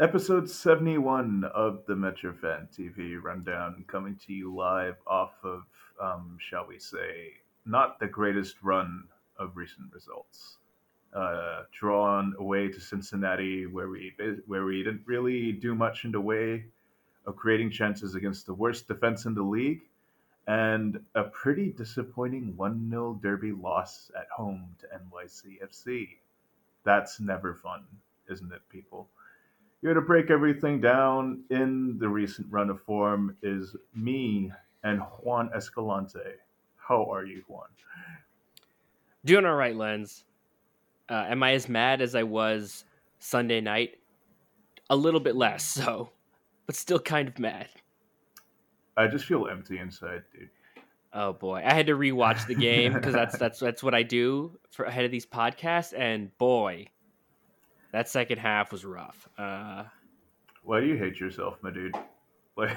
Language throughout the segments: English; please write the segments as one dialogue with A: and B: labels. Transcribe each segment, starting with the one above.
A: episode 71 of the Metrofan TV rundown coming to you live off of, um, shall we say, not the greatest run of recent results. Uh, drawn away to Cincinnati, where we where we didn't really do much in the way of creating chances against the worst defense in the league, and a pretty disappointing 1 0 derby loss at home to NYCFC. That's never fun, isn't it, people? Here to break everything down in the recent run of form is me and Juan Escalante. How are you, Juan?
B: Doing all right, Lens. Uh, am I as mad as I was Sunday night? A little bit less, so, but still kind of mad.
A: I just feel empty inside, dude.
B: Oh boy, I had to rewatch the game because that's that's that's what I do for ahead of these podcasts, and boy, that second half was rough. Uh,
A: Why do you hate yourself, my dude? Like,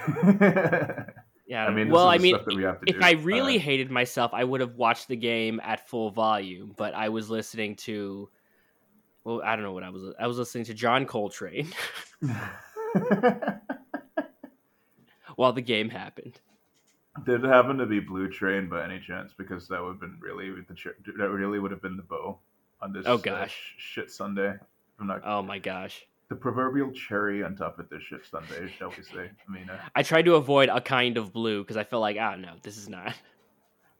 B: yeah,
A: I mean, this
B: well,
A: is
B: I mean,
A: stuff that we have to
B: if
A: do.
B: I really
A: Uh,
B: hated myself, I would have watched the game at full volume. But I was listening to, well, I don't know what I was. I was listening to John Coltrane while the game happened.
A: Did it happen to be Blue Train by any chance? Because that would have been really the that really would have been the bow on this.
B: Oh,
A: uh,
B: gosh.
A: sh- shit Sunday. I'm not
B: Oh my gosh.
A: the proverbial cherry on top of this shit Sunday, shall we say? I mean, uh,
B: I tried to avoid a kind of blue because I felt like, ah, no, this is not.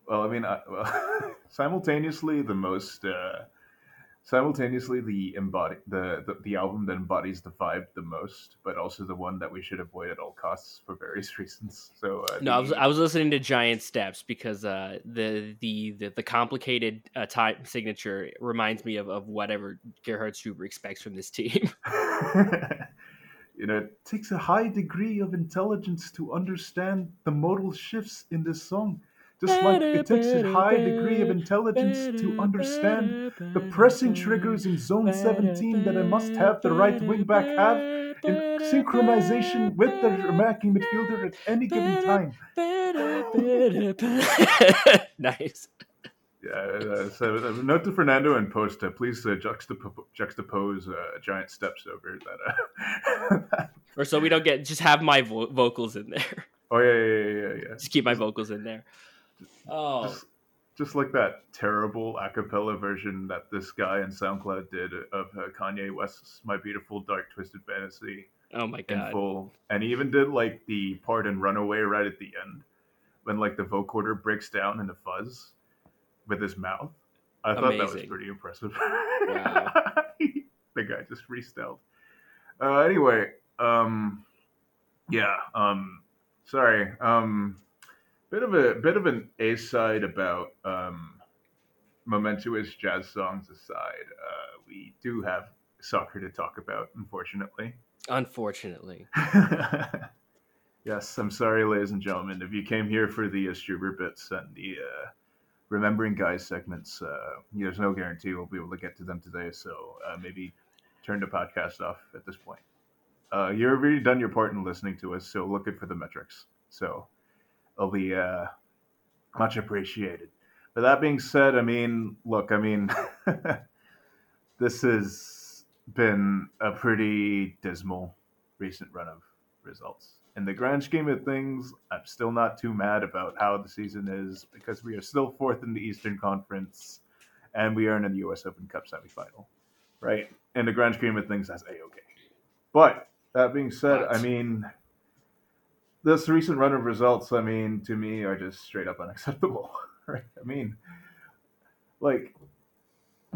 A: well, I mean, uh, well, simultaneously the most, uh, simultaneously the embody the, the the album that embodies the vibe the most, but also the one that we should avoid at all costs for various reasons. So uh,
B: No, I was I was listening to Giant Steps because uh, the, the the the complicated uh, time signature reminds me of, of whatever Gerhard Struber expects from this team.
A: you know, it takes a high degree of intelligence to understand the modal shifts in this song. Just like it takes a high degree of intelligence to understand the pressing triggers in zone 17 that I must have the right wing back have in synchronization with the attacking midfielder at any given time.
B: nice.
A: Yeah, uh, so uh, note to Fernando and Posta, please uh, juxtap- juxtapose uh, giant steps over that. Uh,
B: Or so we don't get just have my vo- vocals in there.
A: oh yeah, yeah, yeah, yeah, yeah.
B: Just keep my vocals in there. Oh,
A: Just, just like that terrible a cappella version that this guy in SoundCloud did of uh, Kanye West's "My Beautiful Dark Twisted Fantasy"
B: oh my god.
A: in full, and he even did like the part in "Runaway" right at the end when like the vocoder breaks down into fuzz with his mouth. I thought that was pretty impressive.
B: Wow.
A: the guy just freestyled. Uh, anyway, um, yeah, um, sorry, um, bit of a bit of an A side about um, momentous jazz songs aside. Uh, we do have soccer to talk about, unfortunately.
B: Unfortunately.
A: yes, I'm sorry, ladies and gentlemen. If you came here for the uh, Struber bits and the uh, remembering guys segments, uh, there's no guarantee we'll be able to get to them today. So uh, maybe turn the podcast off at this point. Uh, you've already done your part in listening to us, so look it for the metrics. So it'll be uh, much appreciated. But that being said, I mean, look, I mean, this has been a pretty dismal recent run of results. In the grand scheme of things, I'm still not too mad about how the season is because we are still fourth in the Eastern Conference and we are in the U.S. Open Cup semifinal, right? In the grand scheme of things, that's a okay. But that being said, I mean, this recent run of results, I mean, to me, are just straight up unacceptable, right? I mean, like,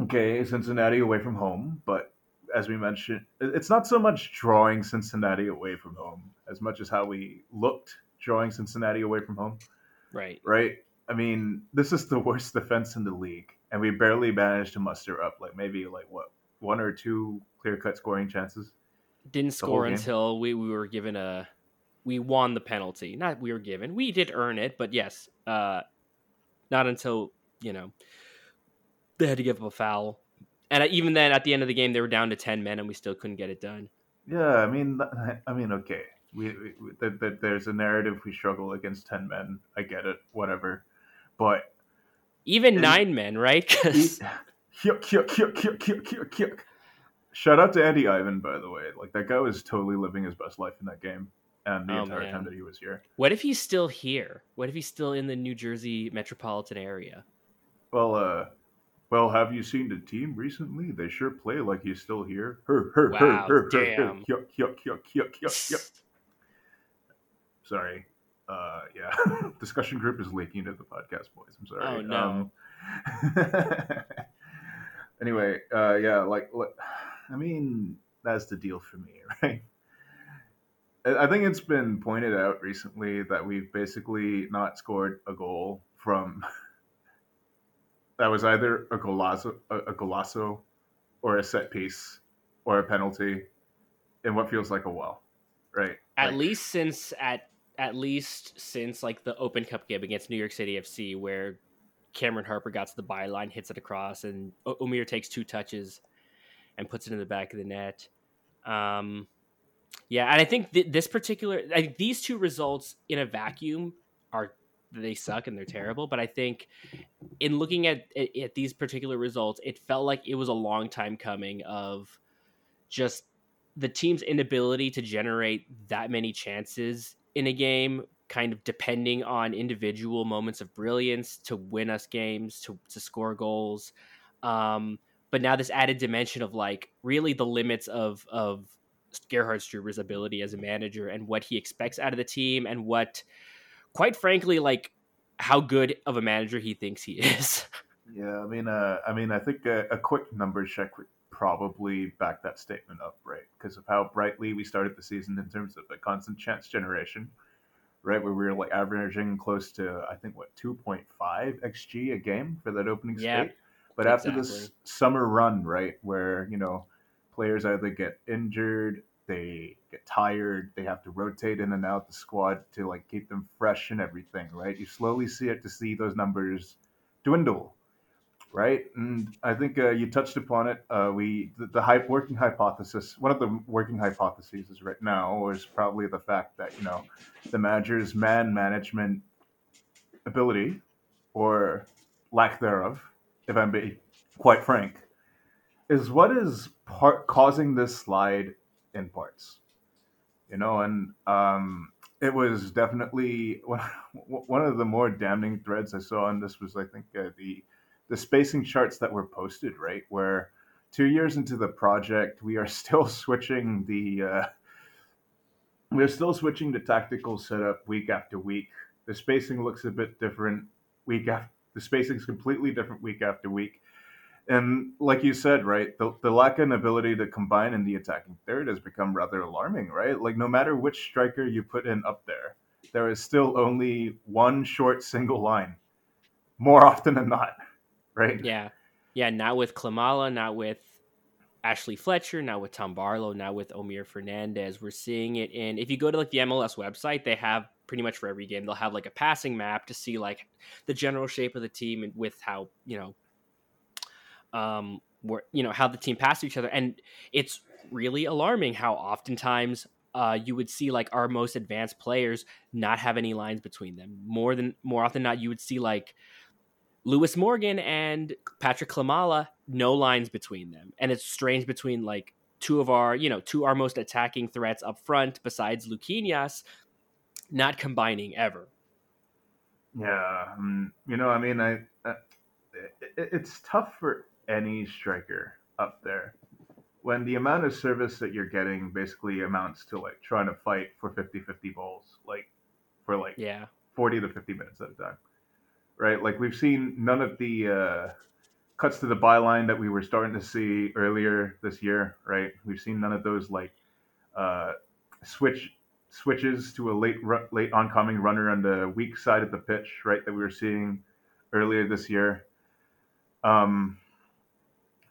A: okay, Cincinnati away from home, but as we mentioned, it's not so much drawing Cincinnati away from home as much as how we looked drawing Cincinnati away from home,
B: Right.
A: right? I mean, this is the worst defense in the league, and we barely managed to muster up like maybe like what one or two clear cut scoring chances.
B: Didn't score until we, we were given a we won the penalty. Not we were given. We did earn it, but yes, uh not until, you know, they had to give up a foul. And even then at the end of the game they were down to 10 men and we still couldn't get it done.
A: Yeah, I mean, I mean, okay, we, we that, that there's a narrative we struggle against ten men. I get it, whatever, but
B: Even
A: And-
B: 9 men, right? 'Cause-
A: Yuck, yuck, yuck, yuck, yuck, yuck, yuck. shout out to Andy Ivan, by the way. Like that guy was totally living his best life in that game, and the
B: Oh,
A: entire
B: man.
A: time that he was here.
B: What if he's still here? What if he's still in the New Jersey metropolitan area?
A: Well, uh, well, have you seen the team recently? They sure play like he's still here. Her, her, her,
B: Wow,
A: her, her. Yuck, yuck, yuck, yuck, yuck, yuck. Sorry. Uh, yeah. Discussion group is leaking into the podcast, boys. I'm sorry.
B: Oh, no.
A: Um, anyway, uh, yeah, like, look, I mean, that's the deal for me, right? I think it's been pointed out recently that we've basically not scored a goal from that was either a golazo, a, golazo, or a set piece, or a penalty, in what feels like a while, right?
B: At
A: Like-
B: least since at at least since like the Open Cup game against New York City FC, where Cameron Harper got to the byline, hits it across, and Omir takes two touches and puts it in the back of the net. Um, yeah, and I think th- this particular, I think these two results in a vacuum are they suck and they're terrible. But I think in looking at, at these particular results, it felt like it was a long time coming of just the team's inability to generate that many chances in a game, kind of depending on individual moments of brilliance to win us games, to, to score goals. Um, but now this added dimension of like really the limits of of Gerhard Struber's ability as a manager and what he expects out of the team and what, quite frankly, like how good of a manager he thinks he is.
A: Yeah, I mean, uh, I mean, I think a, a quick numbers check would probably back that statement up, right? Because of how brightly we started the season in terms of the constant chance generation, right? Where we were like averaging close to, I think, what two point five xG a game for that opening
B: Yeah.
A: But after this summer run, right, where you know players either get injured, they get tired, they have to rotate in and out the squad to like keep them fresh and everything, right? You slowly see it to see those numbers dwindle right? And I think uh, you touched upon it. Uh, we the, the working hypothesis, one of the working hypotheses is right now is probably the fact that you know the manager's man management ability or lack thereof, if I'm being quite frank, is what is part causing this slide in parts. You know, and um, it was definitely one, of the more damning threads I saw on this was I think uh, the the spacing charts that were posted, right? Where two years into the project, we are still switching the uh, we're still switching the tactical setup week after week. The spacing looks a bit different week after. The spacing is completely different week after week. And like you said, right, the, the lack of ability to combine in the attacking third has become rather alarming, right? Like no matter which striker you put in up there, there is still only one short single line, more often than not, right?
B: Yeah. Yeah, not with Klimala, not with Ashley Fletcher, not with Tom Barlow, not with Omir Fernandez. We're seeing it in if you go to like the MLS website, they have pretty much for every game, they'll have like a passing map to see like the general shape of the team and with how, you know, um where you know how the team pass each other. And it's really alarming how oftentimes uh, you would see like our most advanced players not have any lines between them. More than more often not, you would see like Lewis Morgan and Patrick Klimala, no lines between them. And it's strange between like two of our, you know, two our most attacking threats up front besides Luquinhas, not combining ever.
A: Yeah, um, you know, I mean, I, uh, it, it's tough for any striker up there when the amount of service that you're getting basically amounts to like trying to fight for 50-50 balls, like for like
B: Yeah.
A: 40 to 50 minutes at a time, right? Like we've seen none of the uh, cuts to the byline that we were starting to see earlier this year, right? We've seen none of those like uh, switch switches to a late ru- late oncoming runner on the weak side of the pitch, right? That we were seeing earlier this year. Um,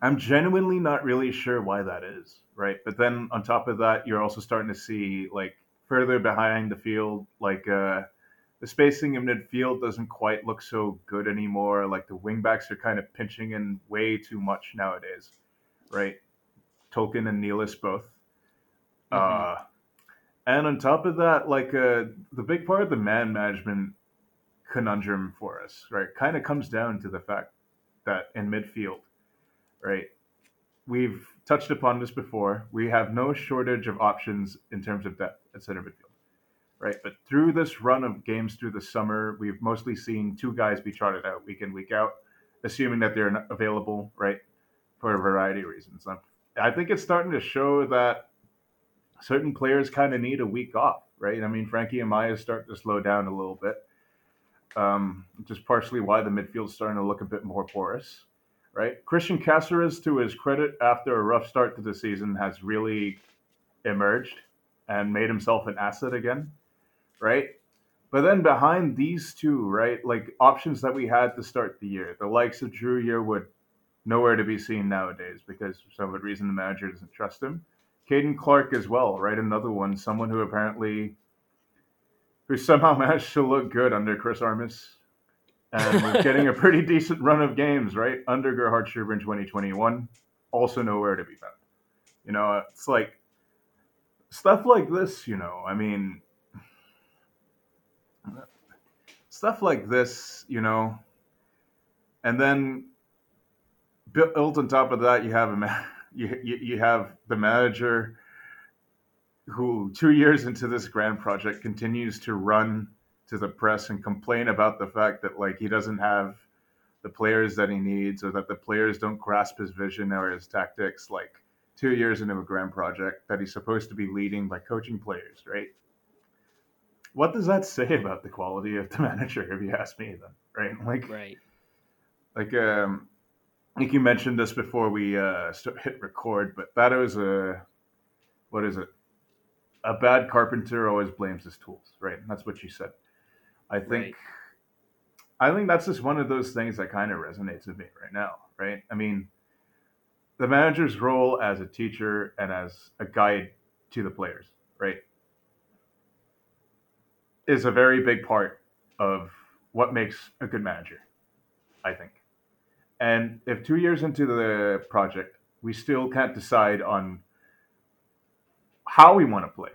A: I'm genuinely not really sure why that is, right? But then on top of that, you're also starting to see like further behind the field, like uh, the spacing in midfield doesn't quite look so good anymore. Like the wingbacks are kind of pinching in way too much nowadays, right? Tolkin and Nealis both. Uh, and on top of that, like uh, the big part of the man management conundrum for us, right, kind of comes down to the fact that in midfield, right, we've touched upon this before. We have no shortage of options in terms of depth at center midfield, right? But through this run of games through the summer, we've mostly seen two guys be trotted out week in, week out, assuming that they're available, right, for a variety of reasons. I think it's starting to show that certain players kind of need a week off, right? I mean, Frankie Amaya is starting to slow down a little bit. Um, just partially why the midfield's starting to look a bit more porous right? Cristian Cáceres, to his credit, after a rough start to the season, has really emerged and made himself an asset again, right? But then behind these two, right, like options that we had to start the year, the likes of Dru Yearwood, nowhere to be seen nowadays because for some reason the manager doesn't trust him. Caden Clark as well, right? Another one, someone who apparently, who somehow managed to look good under Chris Armas and we're getting a pretty decent run of games, right? Under Gerhard Struber in 2021, also nowhere to be found. You know, it's like stuff like this, you know, I mean, stuff like this, you know, and then built on top of that, you have a you, you, you have the manager who two years into this grand project continues to run to the press and complain about the fact that like he doesn't have the players that he needs or that the players don't grasp his vision or his tactics like two years into a grand project that he's supposed to be leading by coaching players right? What does that say about the quality of the manager if you ask me then right? Like
B: right.
A: like um I think you mentioned this before we uh start, hit record but that was a what is it? A bad carpenter always blames his tools right? That's what you said I think right. I think that's just one of those things that kind of resonates with me right now, right? I mean, the manager's role as a teacher and as a guide to the players, right? Is a very big part of what makes a good manager, I think. And if two years into the project, we still can't decide on how we want to play,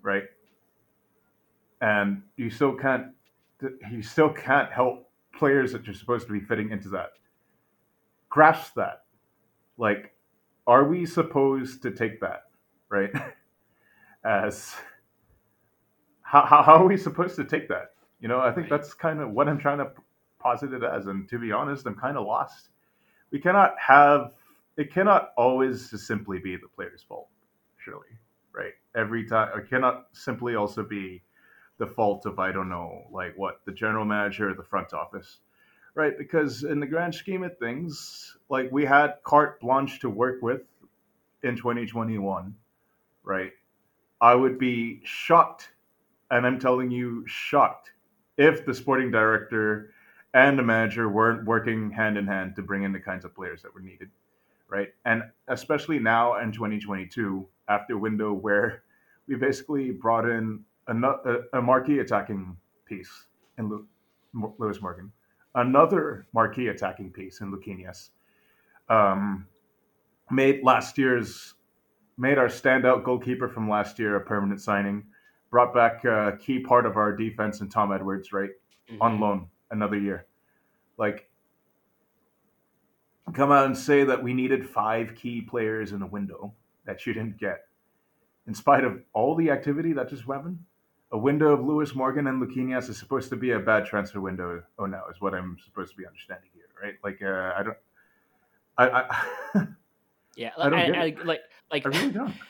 A: right? And you still can't he still can't help players that are supposed to be fitting into that grasp that. Like, are we supposed to take that right as how, how, how are we supposed to take that? You know, I think that's kind of what I'm trying to posit it as. And to be honest, I'm kind of lost. We cannot have it cannot always just simply be the player's fault, surely, right? Every time it cannot simply also be the fault of I don't know, like what the general manager or the front office, right? Because in the grand scheme of things, like we had carte blanche to work with in 2021, right? I would be shocked, and I'm telling you, shocked, if the sporting director and the manager weren't working hand in hand to bring in the kinds of players that were needed, right? And especially now in 2022, after window where we basically brought in a, a marquee attacking piece in Lu, Lewis Morgan, another marquee attacking piece in Luquinhas, um, made last year's made our standout goalkeeper from last year a permanent signing, brought back a key part of our defense in Tom Edwards, right, mm-hmm. on loan another year. Like, come out and say that we needed five key players in a window that you didn't get, in spite of all the activity that just happened a window of Lewis Morgan and Luquinhas is supposed to be a bad transfer window. Oh no, is what I'm supposed to be understanding here, right? Like, uh, I don't, I,
B: I yeah, I don't I, I, like, like,
A: I really don't.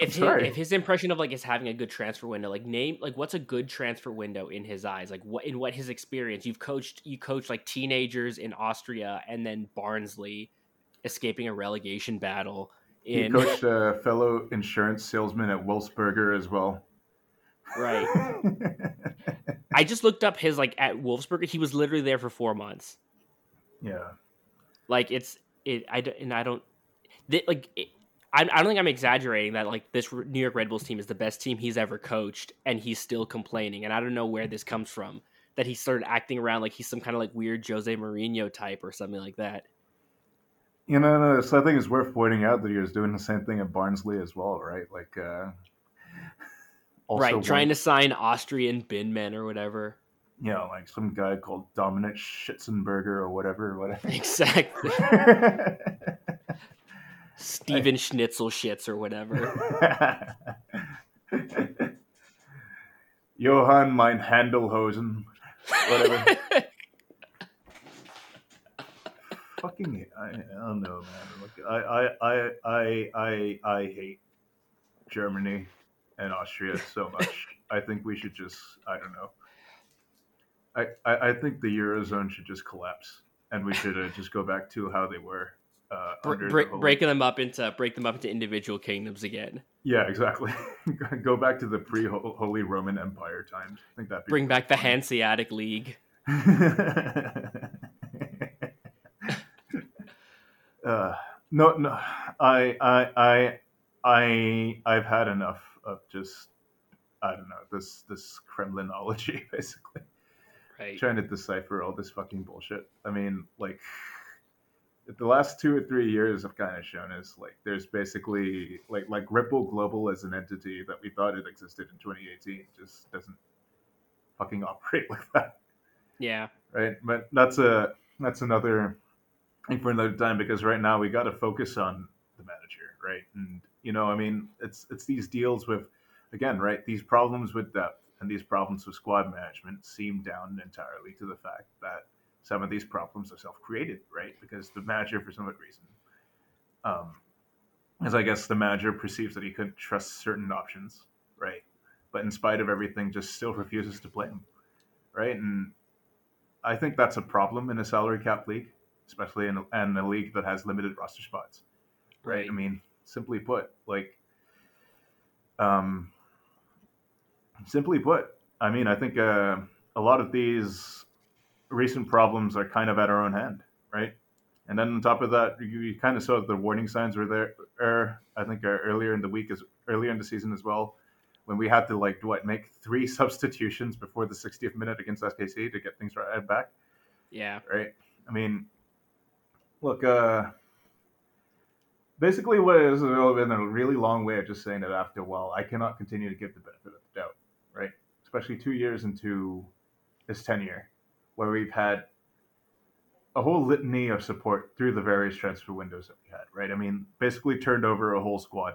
B: If his, if his impression of like is having a good transfer window, like name like what's a good transfer window in his eyes? Like what in what his experience? You've coached you coached like teenagers in Austria and then Barnsley escaping a relegation battle. In...
A: He coached a fellow insurance salesman at Wolfsberger as well.
B: Right. I just looked up his like at Wolfsburg. He was literally there for four months.
A: Yeah.
B: Like it's it. I and I don't they, like. It, I, I don't think I'm exaggerating that like this New York Red Bulls team is the best team he's ever coached, and he's still complaining. And I don't know where this comes from. That he started acting around like he's some kind of like weird Jose Mourinho type or something like that.
A: You know, so I think it's worth pointing out that he was doing the same thing at Barnsley as well, right? Like, uh,
B: right, trying to sign Austrian bin men or whatever.
A: You know, like some guy called Dominic Schitzenberger or whatever, or whatever.
B: Exactly. Steven Schnitzel shits or whatever.
A: Johann mein Handelhosen. Whatever. Fucking, I, I don't know, man. Look, I, I, I, I, I, I hate Germany and Austria so much. I think we should just, I don't know. I, I, I think the eurozone should just collapse, and we should uh, just go back to how they were. Uh,
B: Bre-
A: under the
B: breaking them up into break them up into individual kingdoms again.
A: Yeah, exactly. go back to the pre-Holy Roman Empire times. I think that
B: Bring back the Hanseatic League.
A: uh, no, no, I, I, I, I, I've had enough of just, I don't know, this this Kremlinology, basically
B: Right.
A: trying to decipher all this fucking bullshit. I mean, like, the last two or three years have kind of shown us like there's basically like like Ripple Global as an entity that we thought it existed in 2018 just doesn't fucking operate like that
B: Yeah.
A: right? But that's a that's another thing for another time because right now we got to focus on the manager, right? And you know, I mean, it's it's these deals with again, right? These problems with depth and these problems with squad management seem down entirely to the fact that some of these problems are self-created, right? Because the manager, for some good reason, um, as I guess the manager perceives that he couldn't trust certain options, right? But in spite of everything, just still refuses to play him, right? And I think that's a problem in a salary cap league, especially in a, in a league that has limited roster spots. Right.
B: Right.
A: I mean, simply put, like, um, simply put, I mean, I think uh, a lot of these recent problems are kind of at our own hand, right? And then on top of that, you, you kind of saw the warning signs were there. Er, I think uh, earlier in the week, as earlier in the season as well, when we had to like do what make three substitutions before the 60th minute against SKC to get things right back
B: Yeah.
A: right? I mean, look, uh, basically, what what is been a really long way of just saying that after a while, I cannot continue to give the benefit of the doubt, right? Especially two years into his tenure, where we've had a whole litany of support through the various transfer windows that we had, right? I mean, basically turned over a whole squad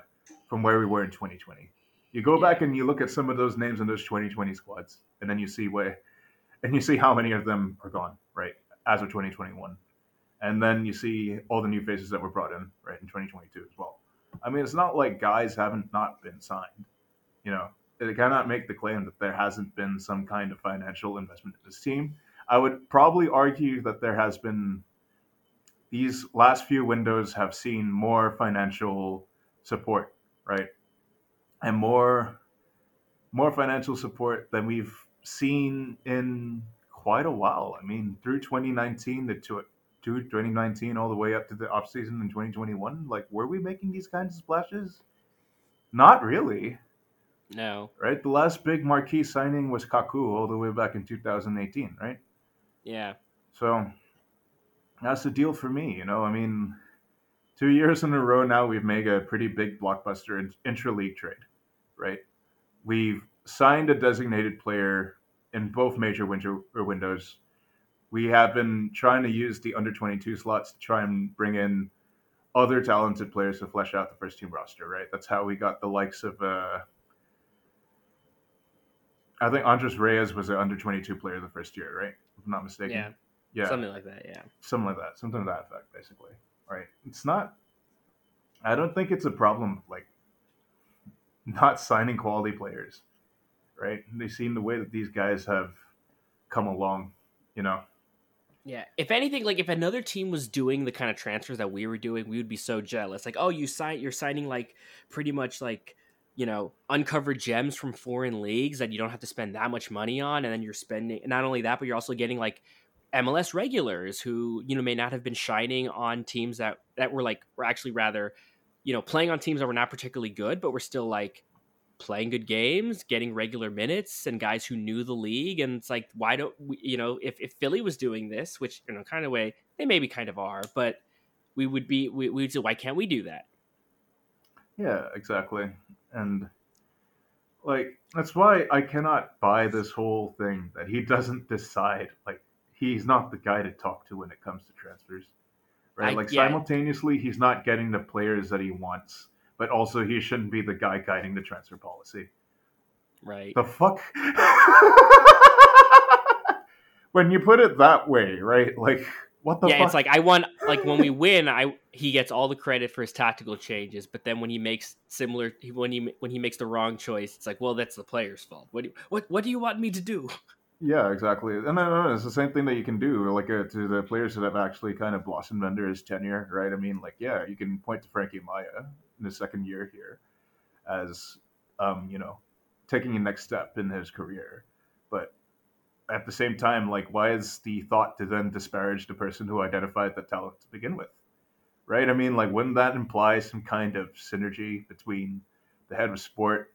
A: from where we were in 2020. You go
B: Yeah.
A: back and you look at some of those names in those 2020 squads, and then you see where, and you see how many of them are gone, right, as of 2021. And then you see all the new faces that were brought in, right, in 2022 as well. I mean, it's not like guys haven't not been signed. You know, they cannot make the claim that there hasn't been some kind of financial investment in this team. I would probably argue that there has been these last few windows have seen more financial support, right? And more more financial support than we've seen in quite a while. I mean, through 2019 to to to 2019 all the way up to the off season in 2021, like were we making these kinds of splashes? Not really,
B: No.
A: right? The last big marquee signing was Kaku all the way back in 2018, right?
B: Yeah.
A: So that's the deal for me. You know, I mean, two years in a row now, we've made a pretty big blockbuster intra-league trade, right? We've signed a designated player in both major winter or windows. We have been trying to use the under 22 slots to try and bring in other talented players to flesh out the first team roster, right? That's how we got the likes of. Uh, I think Andres Reyes was an under 22 player the first year, right? If I'm not mistaken.
B: Yeah.
A: Yeah
B: Something like that. Yeah.
A: something like that, something to that effect, basically. Right? It's not. I don't think it's a problem like not signing quality players, right? They've seen the way that these guys have come along, you know.
B: Yeah. If anything, like if another team was doing the kind of transfers that we were doing, we would be so jealous. Like, oh, you sign, you're signing like pretty much like you know uncovered gems from foreign leagues that you don't have to spend that much money on, and then you're spending not only that, but you're also getting like MLS regulars who you know may not have been shining on teams that that were like were actually rather you know playing on teams that were not particularly good, but were still like playing good games, getting regular minutes, and guys who knew the league. And it's like, why don't we, you know, if, if Philly was doing this, which, in a kind of way, they maybe kind of are, but we would be, we, we'd say, why can't we do that?
A: Yeah, exactly. And like that's why I cannot buy this whole thing that he doesn't decide. Like he's not the guy to talk to when it comes to transfers. right?
B: I-
A: like
B: yeah.
A: simultaneously, he's not getting the players that he wants, but also he shouldn't be the guy guiding the transfer policy.
B: right.
A: The fuck? when you put it that way, right? Like, what the
B: yeah,
A: fuck?
B: it's like I want like when we win, I he gets all the credit for his tactical changes, but then when he makes similar when he when he makes the wrong choice, it's like, well, that's the player's fault. What do you, what what do you want me to do?
A: Yeah, exactly. And uh, it's the same thing that you can do, like uh, to the players that have actually kind of blossomed under his tenure, right? I mean, like, yeah, you can point to Frankie Amaya in his second year here as, um, you know, taking a next step in his career. But at the same time, like, why is the thought to then disparage the person who identified that talent to begin with? Right? I mean, like, wouldn't that imply some kind of synergy between the head of sport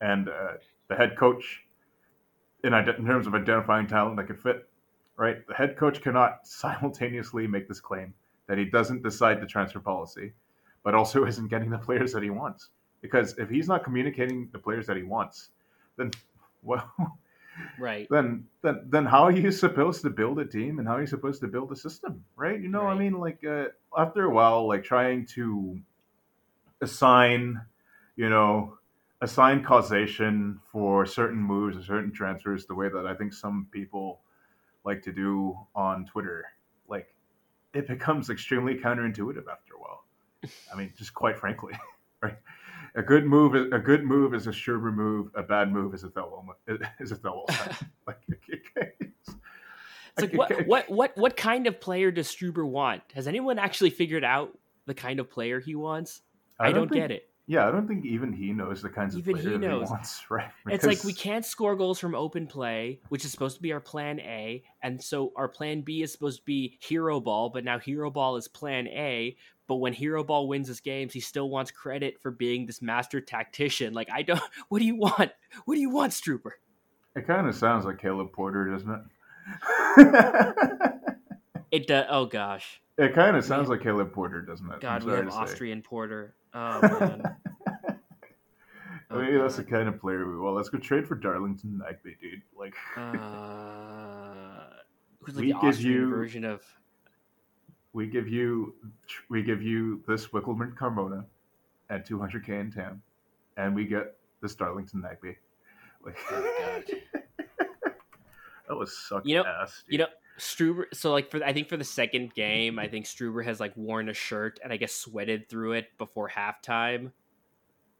A: and uh, the head coach in, in terms of identifying talent that could fit? Right? The head coach cannot simultaneously make this claim that he doesn't decide the transfer policy, but also isn't getting the players that he wants. Because if he's not communicating the players that he wants, then well,
B: Right.
A: then then then how are you supposed to build a team and how are you supposed to build a system right you know i mean like uh, after a while like trying to assign you know assign causation for certain moves or certain transfers the way that i think some people like to do on twitter like it becomes extremely counterintuitive after a while i mean just quite frankly right a good move is a good move is a sure move a bad move is a throw is a throw like okay.
B: It's like what what what what kind of player does Struber want? Has anyone actually figured out the kind of player he wants? I, don't,
A: think-
B: get it.
A: Yeah, I don't think even he knows the kinds of
B: Even
A: player
B: he
A: that
B: knows.
A: he wants, right?
B: It's like we can't score goals from open play, which is supposed to be our plan A, and so our plan B is supposed to be hero ball, but now hero ball is plan A. But when hero ball wins his games, he still wants credit for being this master tactician. Like I don't. What do you want? What do you want, Struber?
A: It kind of sounds like Caleb Porter, doesn't it?
B: It does. Oh gosh,
A: it kind of sounds like Caleb Porter, doesn't it?
B: God, we have
A: to say.
B: Austrian Porter. Oh man.
A: I
B: Oh,
A: mean, that's the kind of player we well. Let's go trade for Darlington Nagbe, dude. Like,
B: Uh, who's like
A: We
B: the
A: give
B: Austrian
A: you-
B: version of?
A: we give you, we give you this Wikelman Carmona at 200k in TAM, and we get this Darlington Nagbe. Like,
B: Oh,
A: that was suck
B: You know-
A: ass.
B: you know, Struber. So like for I think for the second game, I think Struber has like worn a shirt and I guess sweated through it before halftime,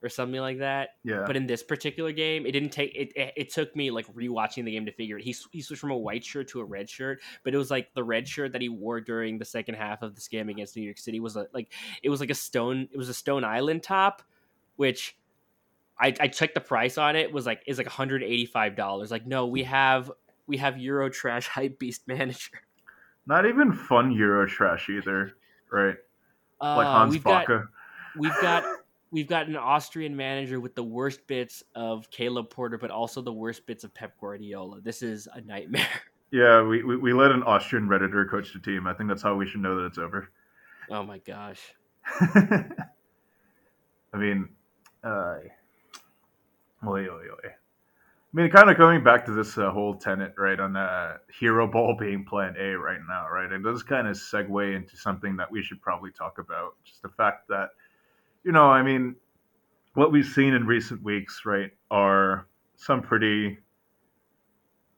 B: or something like that.
A: yeah,
B: But in this particular game, it didn't take it. It, it took me like rewatching the game to figure it. He he switched from a white shirt to a red shirt, but it was like the red shirt that he wore during the second half of this game against New York City was a, like it was like a stone. It was a Stone Island top, which. I, I checked the price on it was like is like $185 like no we have we have euro trash hype beast manager
A: not even fun Euro trash either, right? Like
B: Uh,
A: Hans
B: we've got we've got we've got an Austrian manager with the worst bits of Caleb Porter, but also the worst bits of Pep Guardiola. This is a nightmare.
A: Yeah, we, we, we let an Austrian redditor coach the team. I think that's how we should know that it's over.
B: Oh my gosh.
A: I mean, uh, oy, oy, oy. I mean, kind of going back to this uh, whole tenet, right, on uh, Hero Ball being Plan A right now, right? It does kind of segue into something that we should probably talk about. Just the fact that, you know, I mean, what we've seen in recent weeks, right, are some pretty,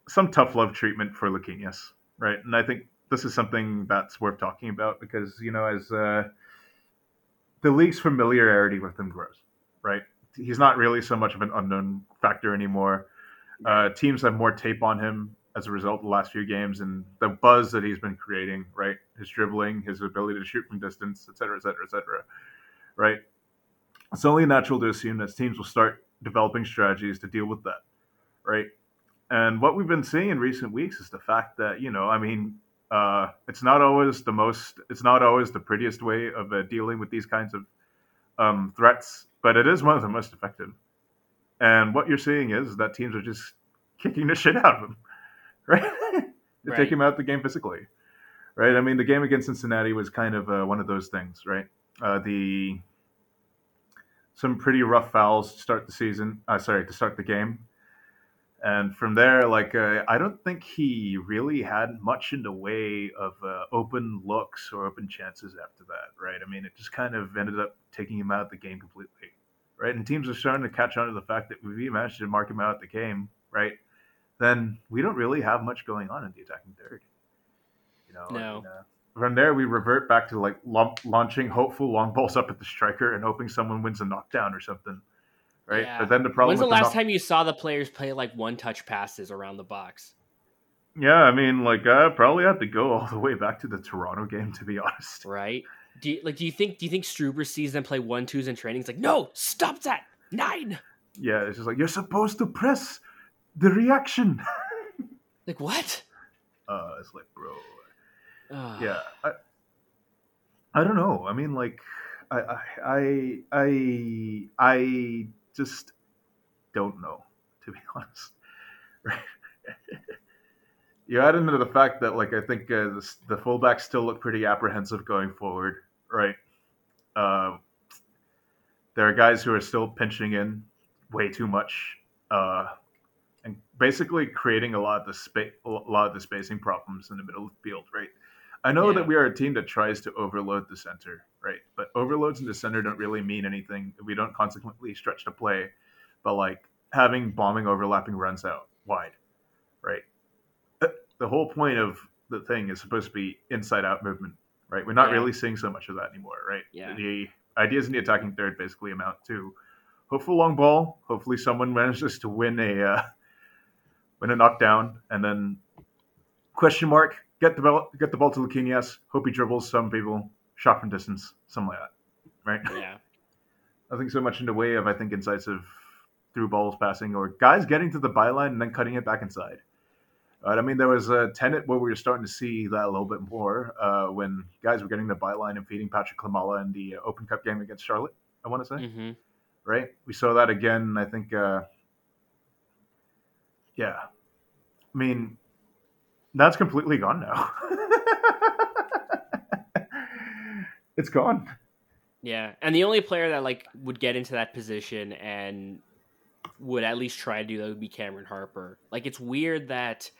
A: some tough love treatment for Luquinhas, right? And I think this is something that's worth talking about because, you know, as uh, the league's familiarity with him grows, right? He's not really so much of an unknown factor anymore. Uh, teams have more tape on him as a result of the last few games and the buzz that he's been creating, right? His dribbling, his ability to shoot from distance, et cetera, et cetera, et cetera, right? It's only natural to assume that teams will start developing strategies to deal with that, right? And what we've been seeing in recent weeks is the fact that, you know, I mean, uh, it's not always the most, it's not always the prettiest way of uh, dealing with these kinds of um, threats, but it is one of the most effective. And what you're seeing is that teams are just kicking the shit out of him, right? they
B: Right.
A: take him out of the game physically, right? I mean, the game against Cincinnati was kind of uh, one of those things, right? Uh, the some pretty rough fouls to start the season. Uh, sorry, to start the game. And from there, like uh, I don't think he really had much in the way of uh, open looks or open chances after that, right? I mean, it just kind of ended up taking him out of the game completely, right? And teams are starting to catch on to the fact that if we managed to mark him out the game, right, then we don't really have much going on in the attacking third. You know,
B: No.
A: and, uh, from there, we revert back to like la- launching hopeful long balls up at the striker and hoping someone wins a knockdown or something, right?
B: Yeah.
A: But then the problem
B: When's the last
A: knock-
B: time you saw the players play like one touch passes around the box?
A: Yeah, I mean, like I probably have to go all the way back to the Toronto game to be honest.
B: Right? Do you like do you think do you think Struber sees them play one twos in training? He's like, no, stop that. Nine.
A: Yeah, it's just like you're supposed to press the reaction.
B: Like what?
A: Uh, it's like, bro,
B: Ah.
A: yeah, I, I don't know. I mean, like, I, I, I, I, I just don't know, to be honest. Right? you add into the fact that, like, I think uh, the, the fullbacks still look pretty apprehensive going forward, right? Uh, there are guys who are still pinching in way too much, uh, and basically creating a lot of the space, a lot of the spacing problems in the middle of the field, right? I know
B: Yeah.
A: that we are a team that tries to overload the center, right? But overloads in the center don't really mean anything. We don't consequently stretch the play, but like having bombing overlapping runs out wide, right? The whole point of the thing is supposed to be inside out movement, right? We're not
B: Yeah.
A: really seeing so much of that anymore, right?
B: Yeah.
A: The ideas in the attacking third basically amount to hopeful long ball. Hopefully, someone manages to win a uh, win a knockdown, and then question mark get the ball get the ball to Luquinhas. Hope he dribbles some people, shot from distance, something like that, right?
B: Yeah.
A: Nothing so much in the way of I think incisive through balls passing or guys getting to the byline and then cutting it back inside. Right? I mean, there was a tenet where we were starting to see that a little bit more uh, when guys were getting the byline and feeding Patrick Klimala in the uh, Open Cup game against Charlotte. I want to say
B: hmm
A: right? We saw that again. I think, uh, yeah. I mean, that's completely gone now. it's gone.
B: Yeah, and the only player that like would get into that position and would at least try to do that would be Cameron Harper. Like it's weird that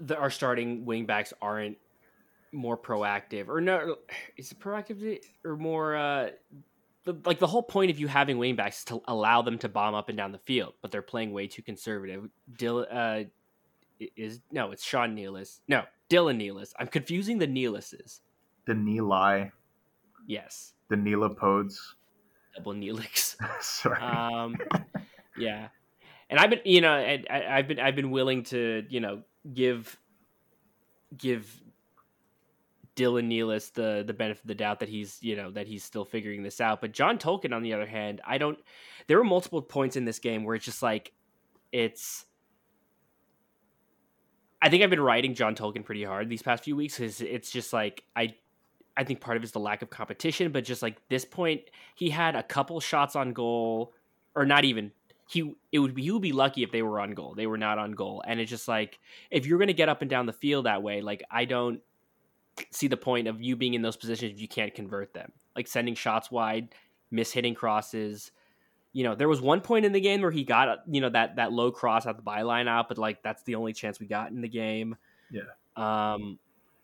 B: the, our starting wing backs aren't more proactive, or no, is it proactive or more? Uh, the, like the whole point of you having wingbacks is to allow them to bomb up and down the field, but they're playing way too conservative. Dill uh, is no, it's Sean Nealis. No, Dylan Nealis. I'm confusing the Nealises.
A: The Neeli,
B: Yes,
A: the Neelapodes.
B: double Neelix.
A: Sorry.
B: um, yeah, and I've been, you know, I- I've been, I've been willing to, you know, give, give Dylan Nealis the the benefit of the doubt that he's, you know, that he's still figuring this out. But John Tolkin, on the other hand, I don't. There were multiple points in this game where it's just like, it's. I think I've been writing John Tolkin pretty hard these past few weeks because it's just like I I think part of it is the lack of competition, but just like this point, he had a couple shots on goal, or not even. He it would be he would be lucky if they were on goal. They were not on goal, and it's just like if you're going to get up and down the field that way, like I don't see the point of you being in those positions if you can't convert them. Like sending shots wide, miss hitting crosses. You know, there was one point in the game where he got you know that that low cross at the byline out, but like that's the only chance we got in the game.
A: Yeah.
B: Um,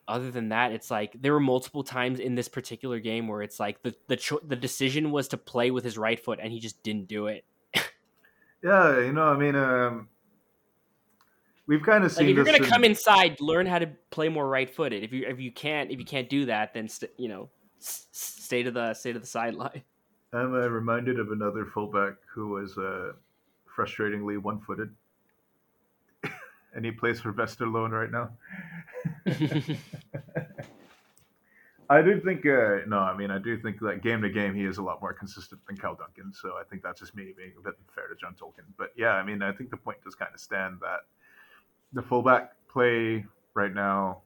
B: other than that, it's like there were multiple times in this particular game where it's like the the cho- the decision was to play with his right foot and he just didn't do it.
A: Yeah, you know, I mean, um, we've kind of
B: Like
A: seen
B: if you're
A: this
B: gonna come inside, learn how to play more right footed. If you if you can't if you can't do that, then st- you know s- stay to the stay to the sideline.
A: I'm uh, reminded of another fullback who was uh, frustratingly one-footed, and he plays for Westerlo right now. I do think, uh, no, I mean, I do think that game to game he is a lot more consistent than Cal Duncan. So I think that's just me being a bit unfair to John Tolkin. But yeah, I mean, I think the point does kind of stand that the fullback play right now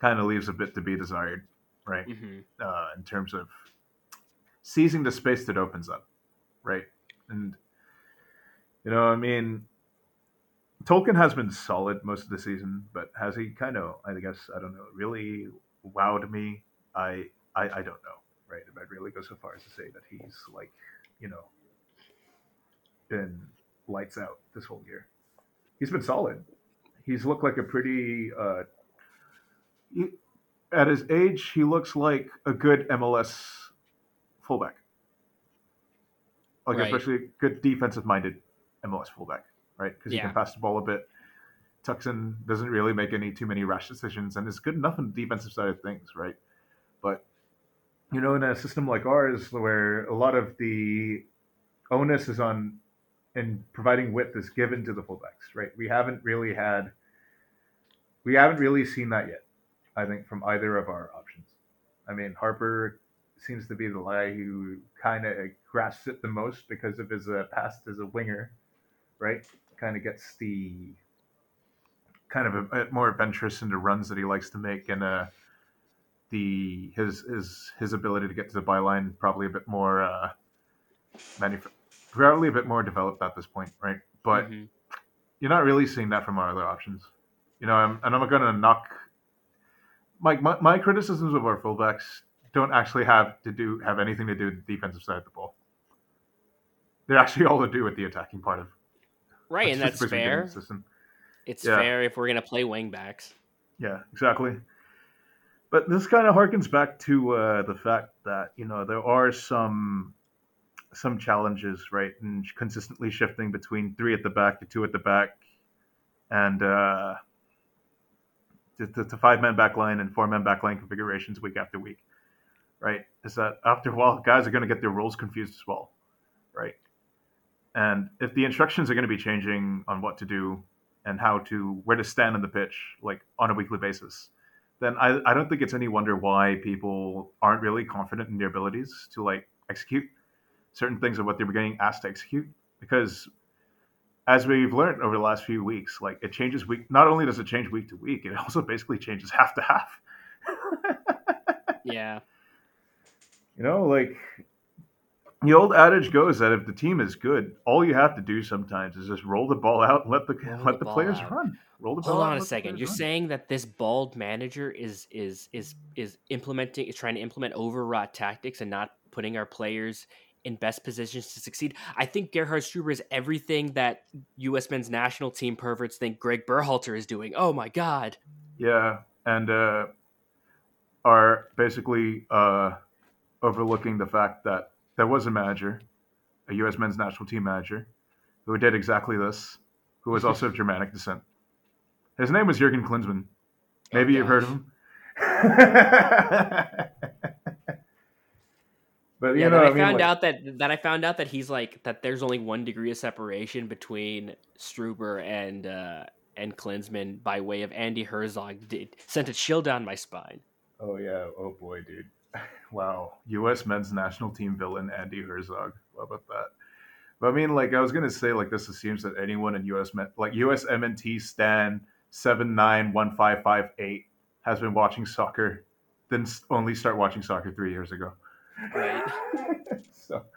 A: kind of leaves a bit to be desired, right?
B: Mhm.
A: uh, in terms of seizing the space that opens up, right? And you know, I mean, Tolkin has been solid most of the season, but has he kind of, I guess, I don't know, really wowed me? I, I, I don't know, right? If I'd really go so far as to say that he's like, you know, been lights out this whole year. He's been solid. He's looked like a pretty. Uh, he, at his age, he looks like a good MLS fullback. Like
B: Right.
A: especially a good defensive-minded MLS fullback, right? Because he can pass the ball a bit. In, doesn't really make any too many rash decisions, and is good enough on the defensive side of things, right? But you know, in a system like ours, where a lot of the onus is on in providing width is given to the fullbacks, right? We haven't really had, we haven't really seen that yet. I think from either of our options. I mean, Harper seems to be the guy who kind of grasps it the most because of his uh, past as a winger, right? Kind of gets the kind of a, bit more adventurous into runs that he likes to make, and uh, the his his his ability to get to the byline probably a bit more uh, manuf- probably a bit more developed at this point, right? But
B: Mhm.
A: you're not really seeing that from our other options. You know, I'm, and I'm going to knock. Mike, my, my criticisms of our fullbacks don't actually have to do have anything to do with the defensive side of the ball. They're actually all to do with the attacking part of
B: right,
A: of
B: and that's fair. It's
A: Yeah.
B: fair if we're gonna play wing backs.
A: Yeah, exactly. But this kind of harkens back to uh, the fact that you know there are some some challenges, right, and consistently shifting between three at the back to two at the back, and uh, to, to, to five man back line and four man back line configurations week after week, right? Is that after a while guys are going to get their roles confused as well, right? And if the instructions are going to be changing on what to do and how to where to stand on the pitch like on a weekly basis. Then I, I don't think it's any wonder why people aren't really confident in their abilities to like execute certain things of what they were getting asked to execute. Because as we've learned over the last few weeks like it changes week not only does it change week to week it also basically changes half to half.
B: Yeah,
A: you know like the old adage goes that if the team is good all you have to do sometimes is just roll the ball out and let the
B: Roll
A: let
B: the
A: the, players
B: out.
A: run roll the ball
B: hold
A: out
B: on
A: and
B: a second. You're
A: run.
B: saying that this bald manager is is is is implementing is trying to implement overwrought tactics and not putting our players in best positions to succeed. I think Gerhard Struber is everything that U.S. men's national team perverts think Greg Berhalter is doing. Oh my god!
A: Yeah, and uh, are basically uh, overlooking the fact that there was a manager, a U.S. men's national team manager, who did exactly this, who was also of Germanic descent. His name was Jurgen Klinsmann. Maybe
B: Oh,
A: you've heard of him. but you
B: Yeah,
A: know,
B: I,
A: I, mean,
B: found
A: like-
B: out that that I found out that he's like that. There's only one degree of separation between Struber and uh, and Klinsmann by way of Andi Herzog did sent a chill down my spine.
A: Oh yeah. Oh boy, dude. Wow. U.S. men's national team villain Andi Herzog. How about that? But I mean, like I was gonna say, like this assumes that anyone in U.S. men, like U.S. MNT Stan seven nine one five five eight has been watching soccer, then only start watching soccer three years ago.
B: Right.
A: so.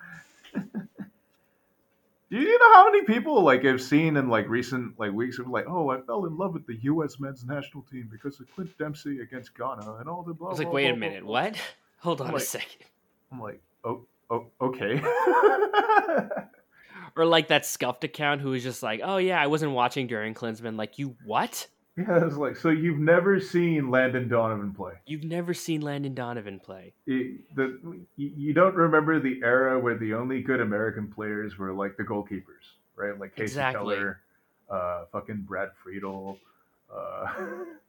A: Do you know how many people like I've seen in like recent like weeks of like, oh, I fell in love with the U.S. men's national team because of Clint Dempsey against Ghana and all the blah.
B: I was like,
A: blah,
B: wait
A: blah,
B: a minute,
A: blah."
B: what? Hold on a second.
A: I'm like, oh, oh, okay.
B: Or like that scuffed account who was just like, oh yeah, I wasn't watching during Klinsmann. Like, you what?
A: yeah, it's like, so you've never seen Landon Donovan play.
B: You've never seen Landon Donovan play.
A: It- the, you you don't remember the era where the only good American players were like the goalkeepers, right? Like Kasey
B: Exactly.
A: Keller, uh, fucking Brad Friedel. Uh,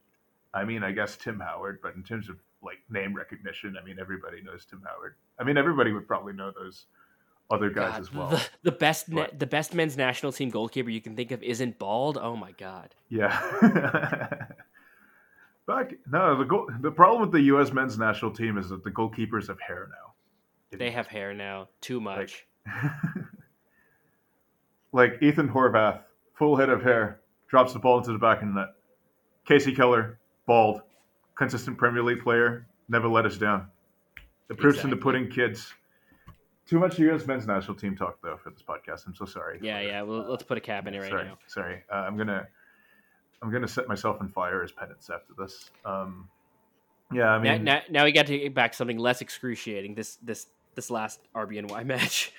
A: I mean, I guess Tim Howard, but in terms of like name recognition, I mean, everybody knows Tim Howard. I mean, everybody would probably know those other guys
B: God,
A: as well.
B: the, the best na- the best men's national team goalkeeper you can think of isn't bald. Oh my god.
A: Yeah. Back no, the goal, the problem with the U.S. men's national team is that the goalkeepers have hair now.
B: They have hair now. Too much.
A: like Ethan Horvath, full head of hair, drops the ball into the back of the net. Kasey Keller, bald, consistent Premier League player, never let us down. The proof's in the
B: Exactly.
A: pudding, kids. Too much U.S. men's national team talk though for this podcast. I'm so sorry.
B: yeah, yeah. Well, let's put a cap in it right
A: sorry,
B: now.
A: sorry. Uh, I'm gonna, I'm gonna set myself on fire as penance after this. Um, yeah, I
B: Now,
A: mean,
B: now, now we got to get back something less excruciating. This this this last RBNY match.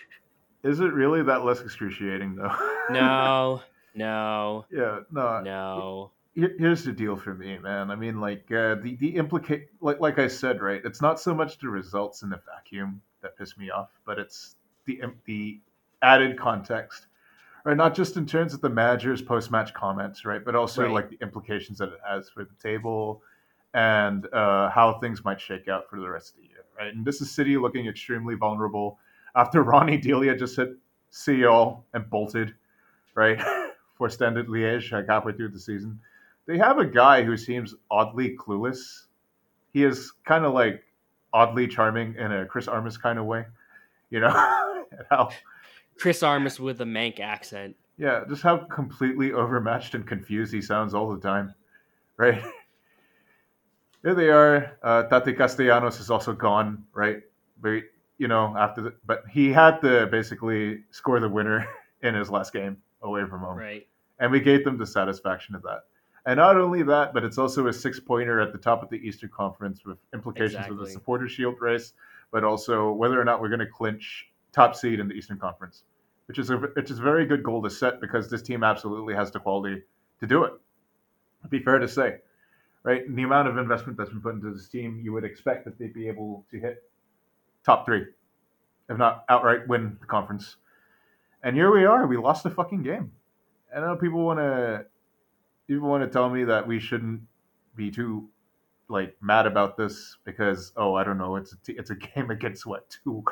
A: Is it really that less excruciating though?
B: No, no,
A: yeah, no.
B: no.
A: Here- Here's the deal for me, man. I mean, like uh, the the implicate, like like I said, right? It's not so much the results in the vacuum that piss me off, but it's the the added context, right? Not just in terms of the manager's post match comments, right? But also
B: Right.
A: like the implications that it has for the table and uh, how things might shake out for the rest of the year, right? And this is City looking extremely vulnerable after Ronny Deila just hit CO and bolted, right? for Standard Liège like halfway through the season. They have a guy who seems oddly clueless. He is kind of like oddly charming in a Chris Armas kind of way, you know? How
B: Chris Armas with a Mank accent.
A: yeah, just how completely overmatched and confused he sounds all the time, right? Here they are. Uh, Taty Castellanos is also gone, right? But you know, after the, but he had to basically score the winner in his last game away from home,
B: Right.
A: and we gave them the satisfaction of that. And not only that, but it's also a six pointer at the top of the Eastern Conference with implications of the supporter shield race, but also whether or not we're going to clinch top seed in the Eastern Conference, which is a which is a very good goal to set because this team absolutely has the quality to do it. It'd be fair to say, right? And the amount of investment that's been put into this team, you would expect that they'd be able to hit top three, if not outright win the conference. And here we are. We lost the fucking game. I know people want to people want to tell me that we shouldn't be too like mad about this because oh I don't know it's a t- it's a game against what two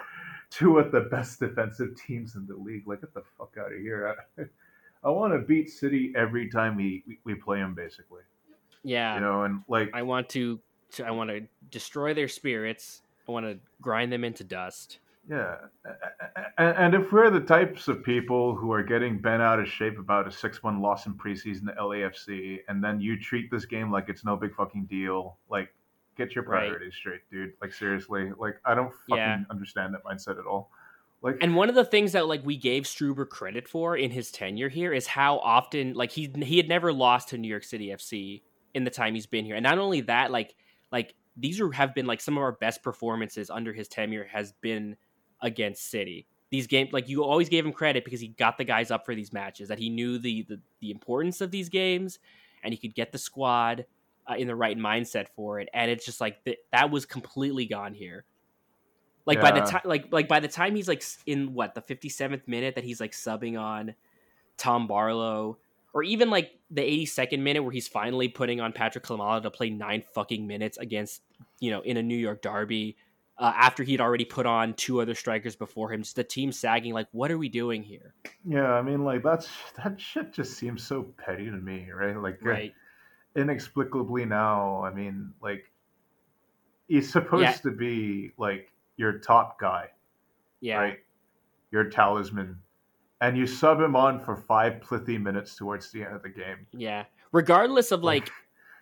A: two of the best defensive teams in the league like get the fuck out of here I, I want to beat City every time we, we we play them basically
B: Yeah.
A: you know and like
B: I want to, to I want to destroy their spirits. I want to grind them into dust.
A: Yeah, and if we're the types of people who are getting bent out of shape about a six-one loss in preseason to LAFC, and then you treat this game like it's no big fucking deal, like get your
B: Right.
A: priorities straight, dude. Like seriously, like I don't fucking
B: Yeah.
A: understand that mindset at all. Like,
B: And one of the things that like we gave Struber credit for in his tenure here is how often like he he had never lost to New York City FC in the time he's been here. And not only that, like like these are have been like some of our best performances under his tenure has been against City. These games like you always gave him credit because he got the guys up for these matches that he knew the the, the importance of these games and he could get the squad uh, in the right mindset for it and it's just like th- that was completely gone here. Like by the time, like like by the time he's like in what the fifty seventh minute that he's like subbing on Tom Barlow, or even like the eighty second minute where he's finally putting on Patrick Klimala to play nine fucking minutes against you know in a New York derby uh, after he'd already put on two other strikers before him. Just the team sagging like, what are we doing here?
A: yeah, I mean, like that's that shit just seems so petty to me, right? Like, uh, inexplicably now, I mean, like he's supposed
B: Yeah.
A: to be like your top guy.
B: Yeah.
A: right? Your talisman, and you sub him on for five plithy minutes towards the end of the game.
B: Yeah. Regardless of like,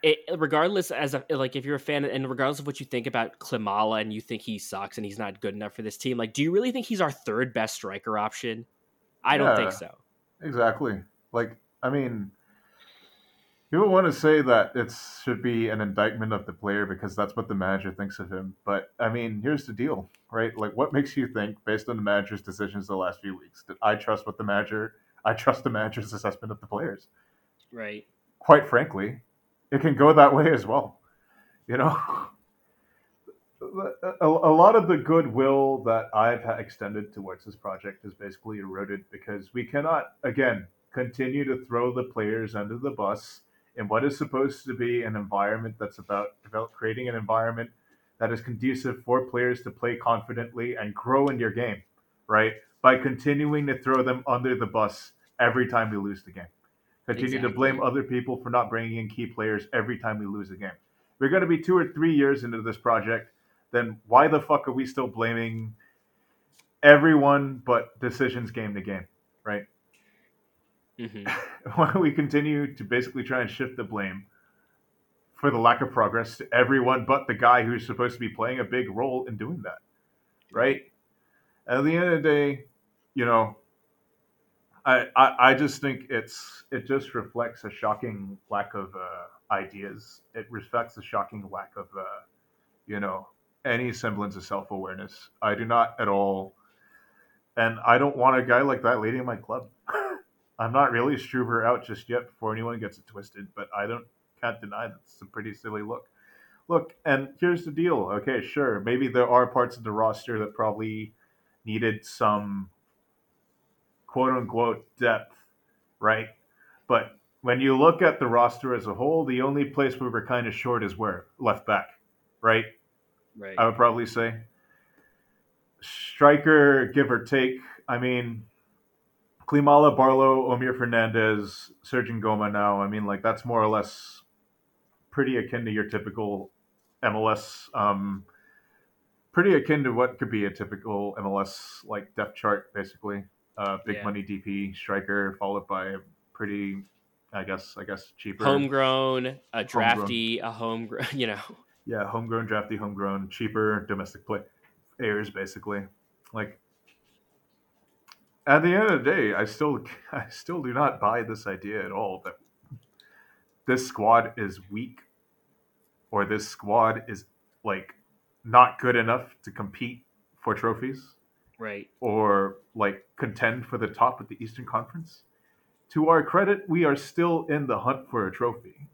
B: it, regardless as a like if you're a fan and regardless of what you think about Klimala and you think he sucks and he's not good enough for this team, like, do you really think he's our third best striker option? I don't think so.
A: Exactly. Like, I mean, people want to say that it should be an indictment of the player because that's what the manager thinks of him. But I mean, here's the deal, right? Like, what makes you think, based on the manager's decisions the last few weeks, that I trust what the manager, I trust the manager's assessment of the players?
B: Right.
A: quite frankly, it can go that way as well. You know, a, a lot of the goodwill that I've extended towards this project is basically eroded because we cannot, again, continue to throw the players under the bus in what is supposed to be an environment that's about, about creating an environment that is conducive for players to play confidently and grow in your game, right? By continuing to throw them under the bus every time we lose the game continue to blame other people for not bringing in key players every time we lose a game. We're going to be two or three years into this project, then why the fuck are we still blaming everyone but decisions game to game, right?
B: hmm
A: Why don't we continue to basically try and shift the blame for the lack of progress to everyone but the guy who's supposed to be playing a big role in doing that, right? At the end of the day, you know, I, I, just think it's it just reflects a shocking lack of uh, ideas. It reflects a shocking lack of uh, you know any semblance of self awareness. I do not at all and I don't want a guy like that leading my club. I'm not really Struber out just yet before anyone gets it twisted, but I don't can't deny that it's a pretty silly look. Look, and here's the deal. Okay, sure, maybe there are parts of the roster that probably needed some quote unquote depth, right? But when you look at the roster as a whole, the only place we were kind of short is where left back, right?
B: Right.
A: I would probably say striker, give or take. I mean, Klimala, Barlow, Omir Fernandez, Serge Ngoma. Now, I mean, like that's more or less pretty akin to your typical MLS. Um, pretty akin to what could be a typical MLS like depth chart, basically. Uh, big
B: Yeah.
A: money DP striker, followed by a pretty, I guess, I guess cheaper
B: Homegrown, a drafty, a homegrown. You know.
A: yeah, homegrown, drafty, homegrown, cheaper domestic players, basically. Like at the end of the day, I still, I still do not buy this idea at all that this squad is weak or this squad is like not good enough to compete for trophies
B: Right.
A: or like contend for the top of the Eastern Conference. To our credit, we are still in the hunt for a trophy,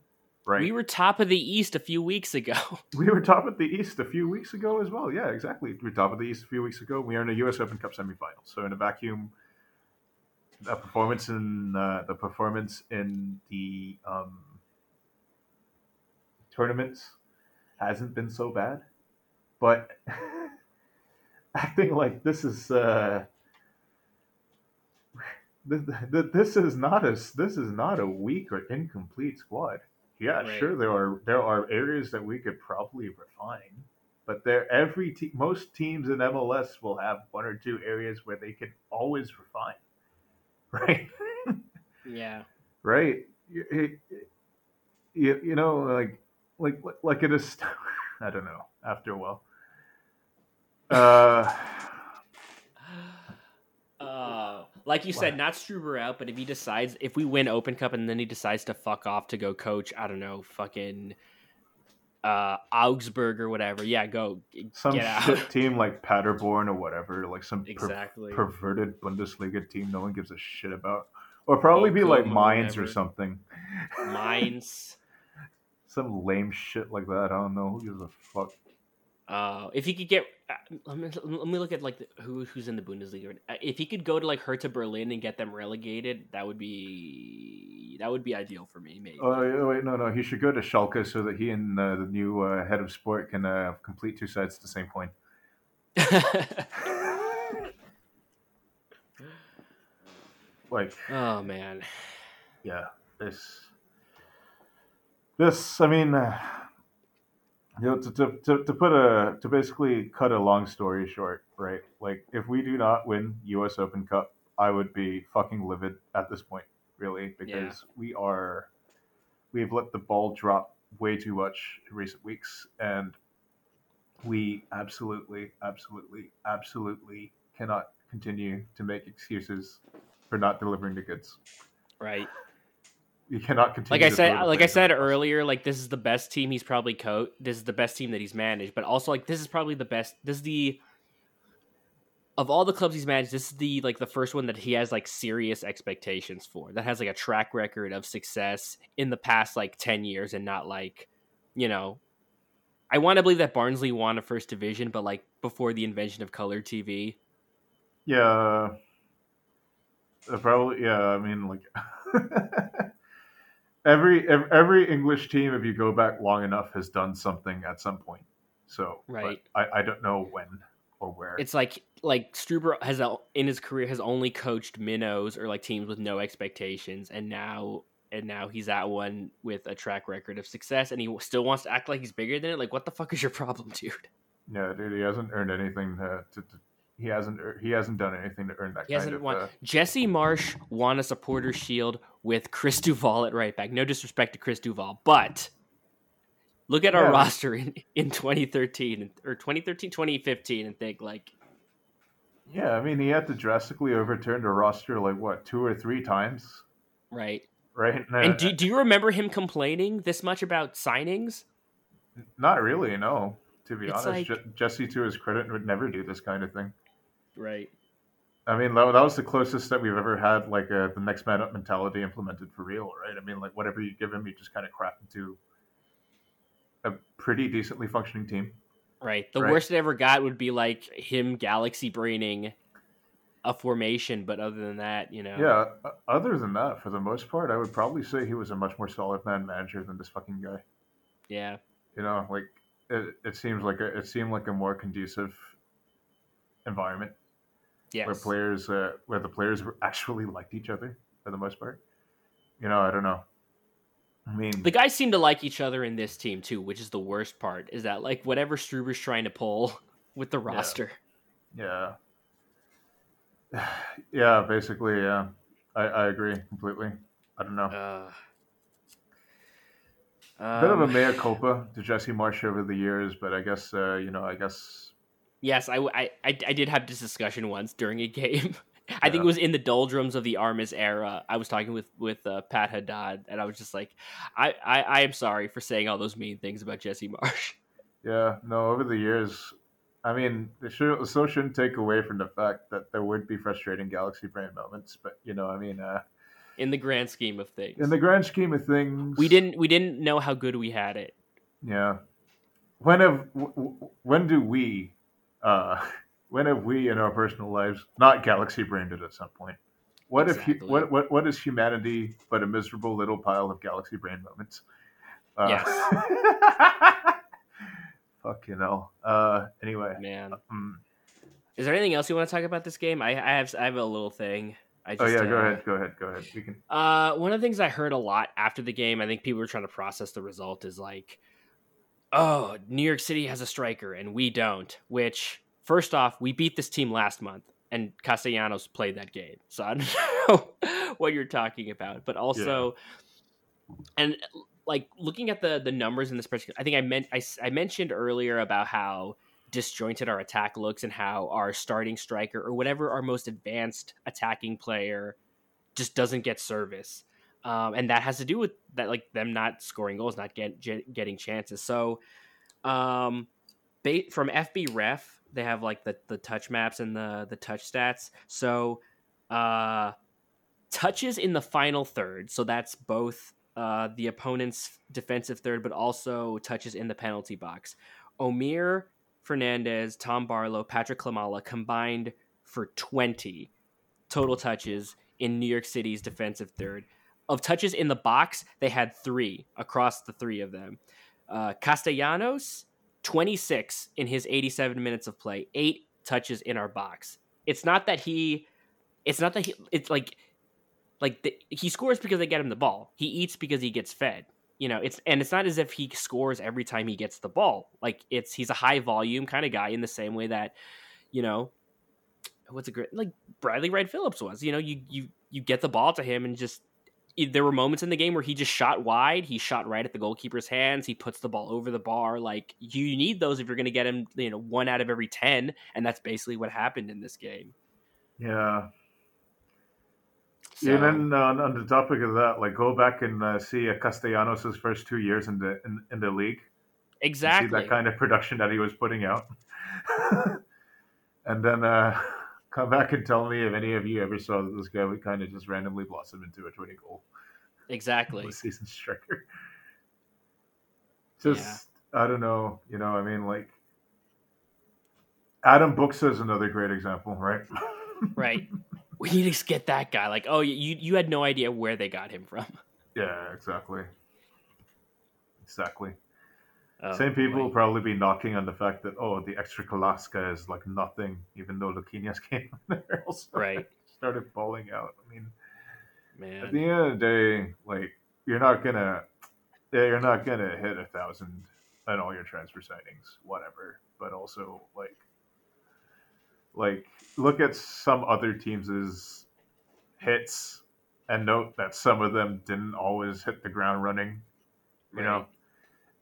A: right?
B: We were top of the East a few weeks ago.
A: We were top of the East a few weeks ago as well. Yeah, exactly. We were top of the East a few weeks ago. We are in a U.S. Open Cup semifinal. So in a vacuum, the performance in uh, the performance in the um, tournaments hasn't been so bad, but acting like this is uh, this, this is not a this is not a weak or incomplete squad. Yeah,
B: Right.
A: sure. There are there are areas that we could probably refine, but there every te- most teams in MLS will have one or two areas where they can always refine, right?
B: Yeah.
A: right. It- you, you know, like like like it is. I don't know. After a while, uh,
B: Uh, like you said, not Struber out, but if he decides, if we win Open Cup and then he decides to fuck off to go coach, I don't know, fucking uh, Augsburg or whatever, yeah, go
A: some
B: get out.
A: shit team like Paderborn or whatever, like some per-
B: exactly.
A: perverted Bundesliga team no one gives a shit about, or probably be
B: Bochum
A: like
B: or
A: Mainz or
B: whatever.
A: something.
B: Mainz.
A: some lame shit like that. I don't know who gives a fuck.
B: Uh, if he could get, let me, let me look at like the, who who's in the Bundesliga. Uh, If he could go to like Hertha Berlin and get them relegated, that would be that would be ideal for me. Maybe.
A: Oh wait, no, no. He should go to Schalke so that he and uh, the new uh, head of sport can uh, complete two sides to the same coin. Like,
B: oh man.
A: yeah, this, this. I mean, uh, you know, to, to, to, to put a to basically cut a long story short, right? Like, if we do not win U.S. Open Cup, I would be fucking livid at this point, really, because we are we've let the ball drop way too much in recent weeks, and we absolutely, absolutely, absolutely cannot continue to make excuses for not delivering the goods.
B: Right.
A: You cannot continue.
B: like I said, like I said
A: under the bus.
B: earlier, like this is the best team he's probably coached. This is the best team that he's managed, but also like this is probably the best. This is the of all the clubs he's managed. This is the like the first one that he has like serious expectations for. That has like a track record of success in the past like ten years, and not like you know. I want to believe that Barnsley won a first division, but like before the invention of color TV.
A: Yeah. Uh, probably, yeah. I mean, like every every English team, if you go back long enough, has done something at some point. So,
B: Right.
A: I, I don't know when or where.
B: It's like like Struber has in his career has only coached minnows or like teams with no expectations, and now and now he's at one with a track record of success, and he still wants to act like he's bigger than it. Like, what the fuck is your problem, dude?
A: yeah, dude, he hasn't earned anything to. to, to he hasn't. He hasn't done anything to earn that
B: He
A: kind
B: hasn't
A: of.
B: won.
A: Uh,
B: Jesse Marsch won a supporter shield with Chris Duval at right back. No disrespect to Chris Duvall, but look at our
A: Yeah.
B: roster in, in 2013 or 2013, 2015 and think like,
A: yeah, I mean, he had to drastically overturn the roster like what two or three times,
B: right?
A: right?
B: And do, do you remember him complaining this much about signings?
A: Not really, no. To be
B: It's
A: honest,
B: like-
A: Je- Jesse, to his credit, would never do this kind of thing.
B: Right.
A: I mean, that, that was the closest that we've ever had, like uh, the next man up mentality implemented for real, right? I mean, like whatever you give him, he just kind of craft into a pretty decently functioning team.
B: Right. The
A: Right.
B: worst it ever got would be like him galaxy braining a formation, but other than that, you know.
A: Yeah. Other than that, for the most part, I would probably say he was a much more solid man manager than this fucking guy.
B: Yeah.
A: You know, like it, it seems like a, it seemed like a more conducive environment
B: Yes.
A: where players uh, where the players actually liked each other for the most part. You know, I don't know. I mean,
B: the guys seem to like each other in this team too, which is the worst part. Is that like whatever Struber's trying to pull with the roster?
A: yeah, yeah, basically, yeah, I, I agree completely. I don't know.
B: Uh,
A: Bit of a
B: um,
A: mea culpa to Jesse Marsch over the years, but I guess uh, you know, I guess
B: Yes, I, I, I, I did have this discussion once during a game. I think it was in the doldrums of the Armas era. I was talking with with uh, Pat Haddad, and I was just like, I, I, I am sorry for saying all those mean things about Jesse Marsch.
A: yeah, no. Over the years, I mean, it should, so shouldn't take away from the fact that there would be frustrating Galaxy Brain moments, but you know, I mean, uh,
B: In the grand scheme of things,
A: in the grand scheme of things,
B: we didn't we didn't know how good we had it.
A: Yeah. When have when do we, uh, when have we in our personal lives not galaxy brained it at some point? What if
B: Exactly.
A: hu- what what what is humanity but a miserable little pile of galaxy brain moments? Uh, fuck you know Uh, anyway,
B: Man,
A: mm.
B: is there anything else you want to talk about this game? I, I have I have a little thing. I just,
A: oh yeah, go
B: uh,
A: ahead, go ahead, go ahead. We can.
B: Uh, one of the things I heard a lot after the game, I think people were trying to process the result, is like, oh, New York City has a striker and we don't. Which, first off, we beat this team last month and Castellanos played that game. So I don't know what you're talking about. But also, and like looking at the the numbers in this particular, I think I meant I, I mentioned earlier about how disjointed our attack looks and how our starting striker or whatever our most advanced attacking player just doesn't get service. Um, and that has to do with that, like them not scoring goals, not get, get, getting chances. So, um, ba- from FBref, they have like the, the touch maps and the the touch stats. So, uh, touches in the final third. So that's both uh, the opponent's defensive third, but also touches in the penalty box. Omir Fernandez, Tom Barlow, Patrick Klimala combined for 20 total touches in New York City's defensive third. Of touches in the box, they had three across the three of them. Uh, Castellanos, 26 in his 87 minutes of play, eight touches in our box. It's not that he, it's not that he, it's like, like the, he scores because they get him the ball. He eats because he gets fed. You know, it's and it's not as if he scores every time he gets the ball. Like it's he's a high volume kind of guy in the same way that, you know, what's a great like Bradley Wright Phillips was. You know, you you you get the ball to him and just there were moments in the game where he just shot wide. He shot right at the goalkeeper's hands. He puts the ball over the bar. Like you need those if you're going to get him, you know, one out of every ten, and that's basically what happened in this game.
A: Yeah.
B: So,
A: And then uh, on the topic of that, like go back and uh, see uh, Castellanos' first two years in the in, in the league.
B: exactly.
A: See that kind of production that he was putting out. and then uh, come back and tell me if any of you ever saw that this guy would kind of just randomly blossom into a 20 goal
B: exactly.
A: season striker. Just, I don't know. You know, I mean, like, Adam Buksa is another great example, right?
B: Right. We need to get that guy. Like, oh, you you had no idea where they got him from.
A: yeah, exactly. Exactly.
B: Oh,
A: Same people will probably be knocking on the fact that oh, the extra Kalaska is like nothing, even though Luquinhas came in there also
B: Right.
A: started balling out. I mean,
B: man, at
A: the end of the day, like you're not gonna, yeah, you're not gonna hit a thousand on all your transfer signings, whatever. But also, like, like look at some other teams' hits and note that some of them didn't always hit the ground running you know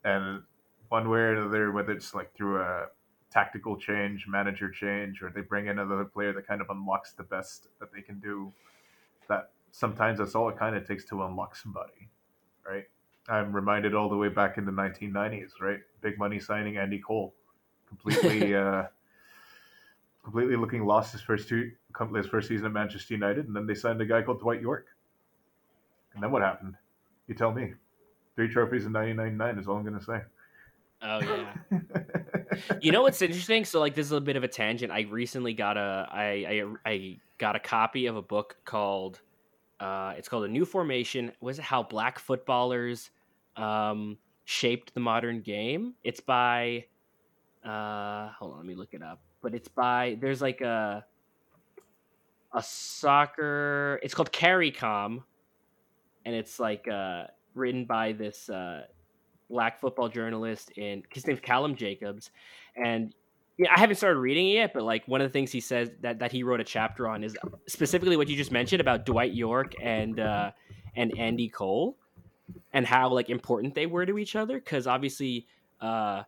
A: and one way or another whether it's like through a tactical change manager change or they bring in another player that kind of unlocks the best that they can do that sometimes that's all it kind of takes to unlock somebody right i'm reminded all the way back in the 1990s right big money signing andy cole completely uh completely looking lost his first two his first season at Manchester United, and then they signed a guy called Dwight Yorke. And then what happened? You tell me. Three trophies in 1999 is all I'm going to say.
B: Oh yeah. you know what's interesting? So like this is a bit of a tangent. I recently got a I I, I got a copy of a book called uh it's called A New Formation. Was it how black footballers um shaped the modern game? It's by uh hold on, let me look it up. But it's by there's like a a soccer it's called CARICOM and it's like uh written by this uh black football journalist and his name's Callum Jacobs, and yeah, I haven't started reading it yet, but like one of the things he says that, that he wrote a chapter on is specifically what you just mentioned about Dwight Yorke and uh, and Andy Cole, and how like important they were to each other. Because obviously, uh,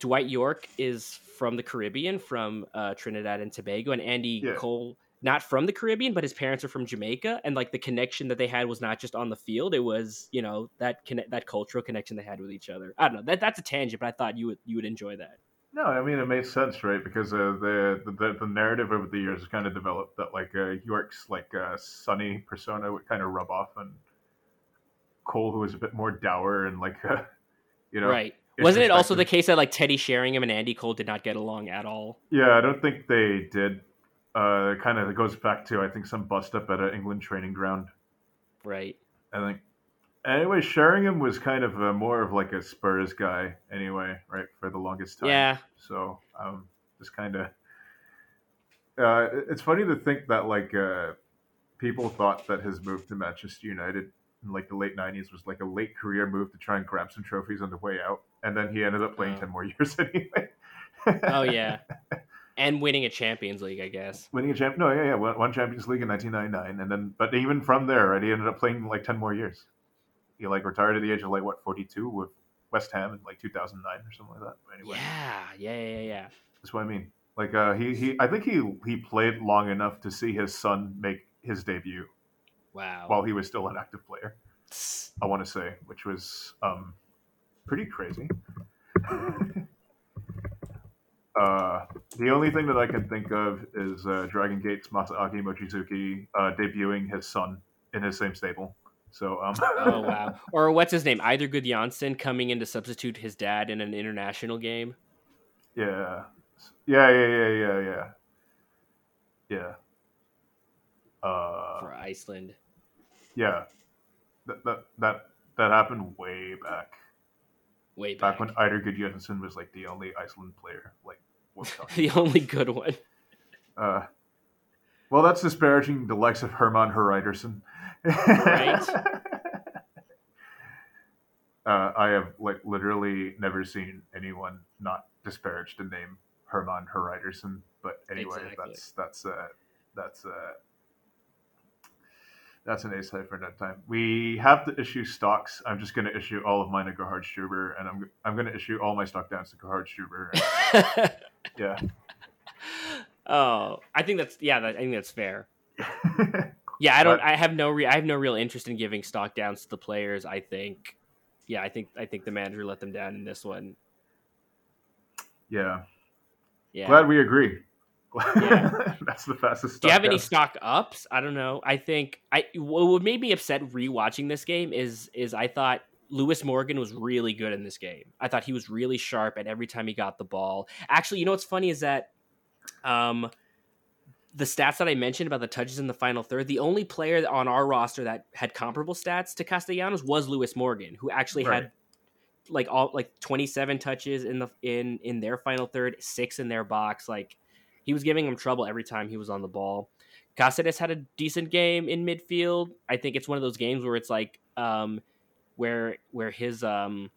B: Dwight Yorke is from the Caribbean, from uh, Trinidad and Tobago, and Andy yeah. Cole not from the Caribbean, but his parents are from Jamaica, and like the connection that they had was not just on the field; it was you know that connect that cultural connection they had with each other. I don't know that that's a tangent, but I thought you would you would enjoy that.
A: No, I mean it makes sense, right? Because uh, the, the the narrative over the years has kind of developed that like uh, Yorke's like uh, sunny persona would kind of rub off on Cole, who was a bit more dour and like uh, you know
B: right. Wasn't it also the case that like Teddy Sheringham and Andy Cole did not get along at all?
A: Yeah, I don't think they did uh, kind of goes back to I think some bust up at an England training ground.
B: Right.
A: I think. Anyway, Sheringham was kind of a, more of like a Spurs guy, anyway, right, for the longest time.
B: Yeah.
A: So, um, just kind of. Uh, it's funny to think that like uh, people thought that his move to Manchester United in like the late '90s was like a late career move to try and grab some trophies on the way out, and then he ended up playing oh. ten more years anyway.
B: oh yeah, and winning a Champions League, I guess.
A: Winning a champ? No, yeah, yeah, one Champions League in 1999, and then, but even from there, right, he ended up playing like 10 more years. He like retired at the age of like what 42 with West Ham in like 2009 or something like that.
B: anyway, yeah, yeah, yeah, yeah.
A: That's what I mean. Like, uh, he he, I think he he played long enough to see his son make his debut.
B: Wow.
A: While he was still an active player, I want to say, which was um, pretty crazy. Uh, the only thing that I can think of is uh, Dragon Gate's Masaaki Mochizuki uh, debuting his son in his same stable. So, um,
B: oh wow! Or what's his name? Eidur Gudjohnsen coming in to substitute his dad in an international game.
A: Yeah, yeah, yeah, yeah, yeah, yeah, yeah. Uh,
B: For Iceland.
A: Yeah, that that that that happened way back.
B: Way back.
A: Back when Eidur Gudjohnsen was like the only Iceland player, like
B: the only good one.
A: Uh, well, that's disparaging the likes of Hermann Hreiðarsson. Right. uh, I have like literally never seen anyone not disparage the name Hermann Hreiðarsson. But anyway, exactly. that's that's uh, that's uh, that's an ace high for that time. We have to issue stocks. I'm just going to issue all of mine to Gerhard Struber, and I'm I'm going to issue all my stock downs to Gerhard Struber. yeah.
B: Oh, I think that's yeah. That, I think that's fair. yeah, I don't. But, I have no. Re- I have no real interest in giving stock downs to the players. I think. Yeah, I think I think the manager let them down in this one.
A: Yeah. Yeah. Glad we agree. Yeah. That's the fastest.
B: Do you have any stock ups? I don't know. I think I what made me upset rewatching this game is is I thought Lewis Morgan was really good in this game. I thought he was really sharp and every time he got the ball. Actually, you know what's funny is that um the stats that I mentioned about the touches in the final third, the only player on our roster that had comparable stats to Castellanos was Lewis Morgan, who actually right. had like all like 27 touches in the in in their final third, six in their box. Like he was giving him trouble every time he was on the ball. Cásseres had a decent game in midfield. I think it's one of those games where it's like um, where where his um,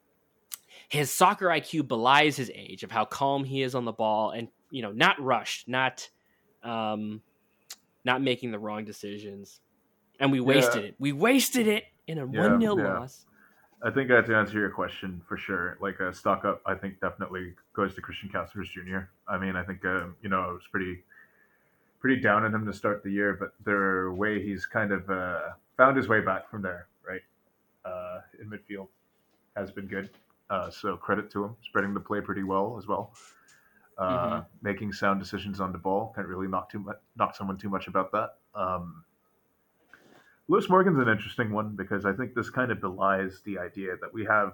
B: his soccer IQ belies his age of how calm he is on the ball and you know not rushed, not um, not making the wrong decisions. And we wasted yeah. it. We wasted it in a one yeah, 0 yeah. loss.
A: I think I have to answer your question for sure. Like a stock up, I think definitely goes to Cristian Cásseres Jr. I mean, I think um, you know it was pretty pretty down on him to start the year, but the way he's kind of uh, found his way back from there, right, uh, in midfield, has been good. Uh, so credit to him, spreading the play pretty well as well. uh,
B: Mhm.
A: making sound decisions on the ball. Can't really knock too much, knock someone too much about that. Um, Lewis Morgan's an interesting one because I think this kind of belies the idea that we have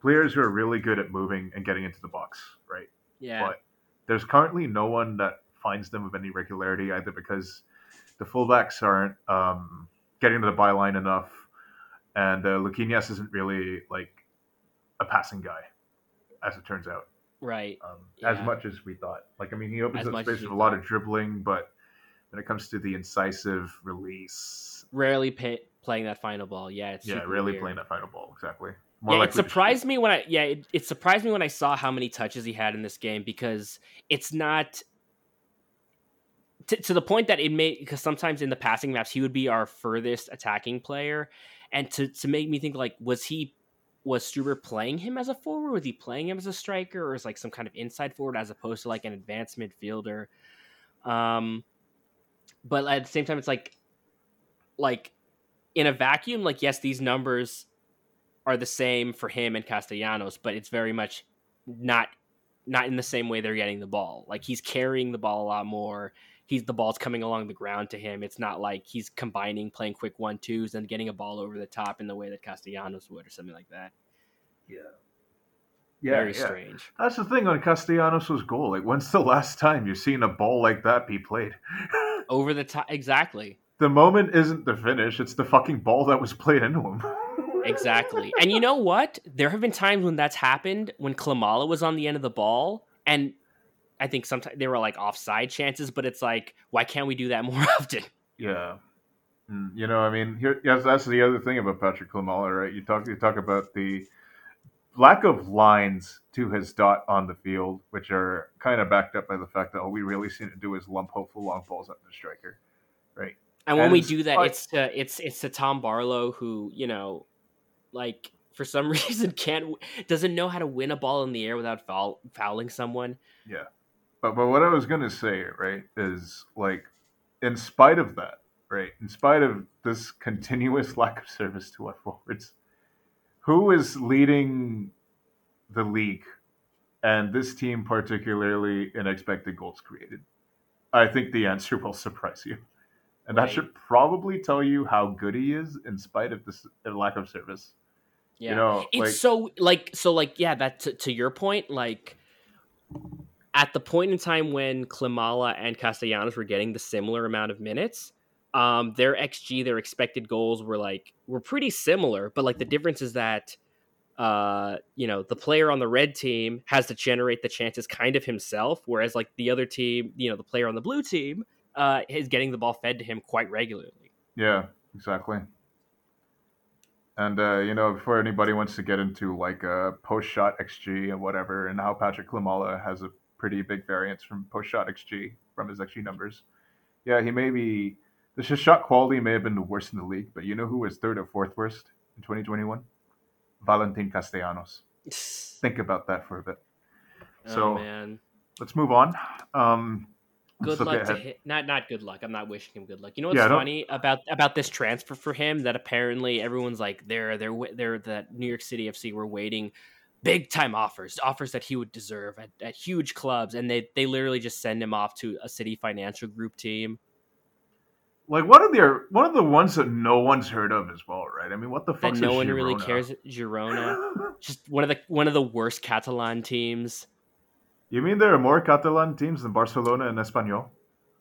A: players who are really good at moving and getting into the box, right?
B: Yeah.
A: But there's currently no one that finds them with any regularity, either because the fullbacks aren't um, getting to the byline enough, and uh, Luquinhas isn't really like a passing guy, as it turns out,
B: right.
A: um,
B: Yeah.
A: as much as we thought. Like, I mean, he opens
B: As
A: up space with a lot of dribbling, but when it comes to the incisive release,
B: Rarely pay, playing that final ball. Yeah. It's
A: yeah, really
B: weird.
A: playing that final ball exactly.
B: yeah, it
A: likely to shoot.
B: surprised me when I yeah it, it surprised me when I saw how many touches he had in this game because it's not to, to the point that it may because sometimes in the passing maps he would be our furthest attacking player, and to to make me think like was he was Struber playing him as a forward? Was he playing him as a striker, or as like some kind of inside forward as opposed to like an advanced midfielder? Um, but at the same time, it's like like in a vacuum, like yes, these numbers are the same for him and Castellanos, but it's very much not not in the same way they're getting the ball. Like he's carrying the ball a lot more. He's the ball's coming along the ground to him. It's not like he's combining playing quick one twos and getting a ball over the top in the way that Castellanos would or something like that.
A: yeah, yeah,
B: very
A: yeah.
B: strange.
A: That's the thing on Castellanos' goal. Like, when's the last time you've seen a ball like that be played?
B: Over the top exactly.
A: The moment isn't the finish; it's the fucking ball that was played into him.
B: Exactly. and you know what? There have been times when that's happened when Klimala was on the end of the ball and I think sometimes they were like offside chances, but it's like, why can't we do that more often?
A: Yeah. Mm, You know, I mean, here, yes, that's the other thing about Patrick Klimala, right? You talk, you talk about the lack of lines to his dot on the field, which are kind of backed up by the fact that all we really seem to do is lump hopeful long balls at the striker, right?
B: And when
A: And
B: we do that,
A: like-
B: it's to it's it's to Tom Barlow who you know, like for some reason can't doesn't know how to win a ball in the air without foul, fouling someone.
A: Yeah. But but what I was gonna say, right, is like, in spite of that, right, in spite of this continuous lack of service to our forwards, who is leading the league and this team particularly in expected goals created? I think the answer will surprise you. And that
B: Right.
A: should probably tell you how good he is in spite of this uh, lack of service.
B: Yeah,
A: You know,
B: it's
A: like
B: so like so like yeah. That to, to your point, like at the point in time when Klimala and Castellanos were getting the similar amount of minutes, um, their xG, their expected goals were like were pretty similar, but like the difference is that uh you know the player on the red team has to generate the chances kind of himself whereas like the other team you know the player on the blue team uh is getting the ball fed to him quite regularly
A: Yeah, exactly. And uh, you know, before anybody wants to get into like uh, post shot XG and whatever, and how Patrick Klimala has a pretty big variance from post shot XG from his XG numbers. Yeah, he may be the his shot quality may have been the worst in the league, but you know who was third or fourth worst in 2021? Valentin Castellanos. Think about that for a bit.
B: oh
A: So-
B: man
A: Let's move on. Um, let's
B: good luck to him. Not not good luck. I'm not wishing him good luck. You know what's
A: Yeah,
B: funny about about this transfer for him? That apparently everyone's like they're they're they're that New York City FC were waiting big time offers, offers that he would deserve at, at huge clubs, and they they literally just send him off to a City Financial Group team.
A: Like one of the one of the ones that no one's heard of as well, right? I mean, what the
B: That
A: fuck?
B: no one really cares. Girona, just one of the one of the worst Catalan teams.
A: You mean there are more Catalan teams than Barcelona and Espanyol?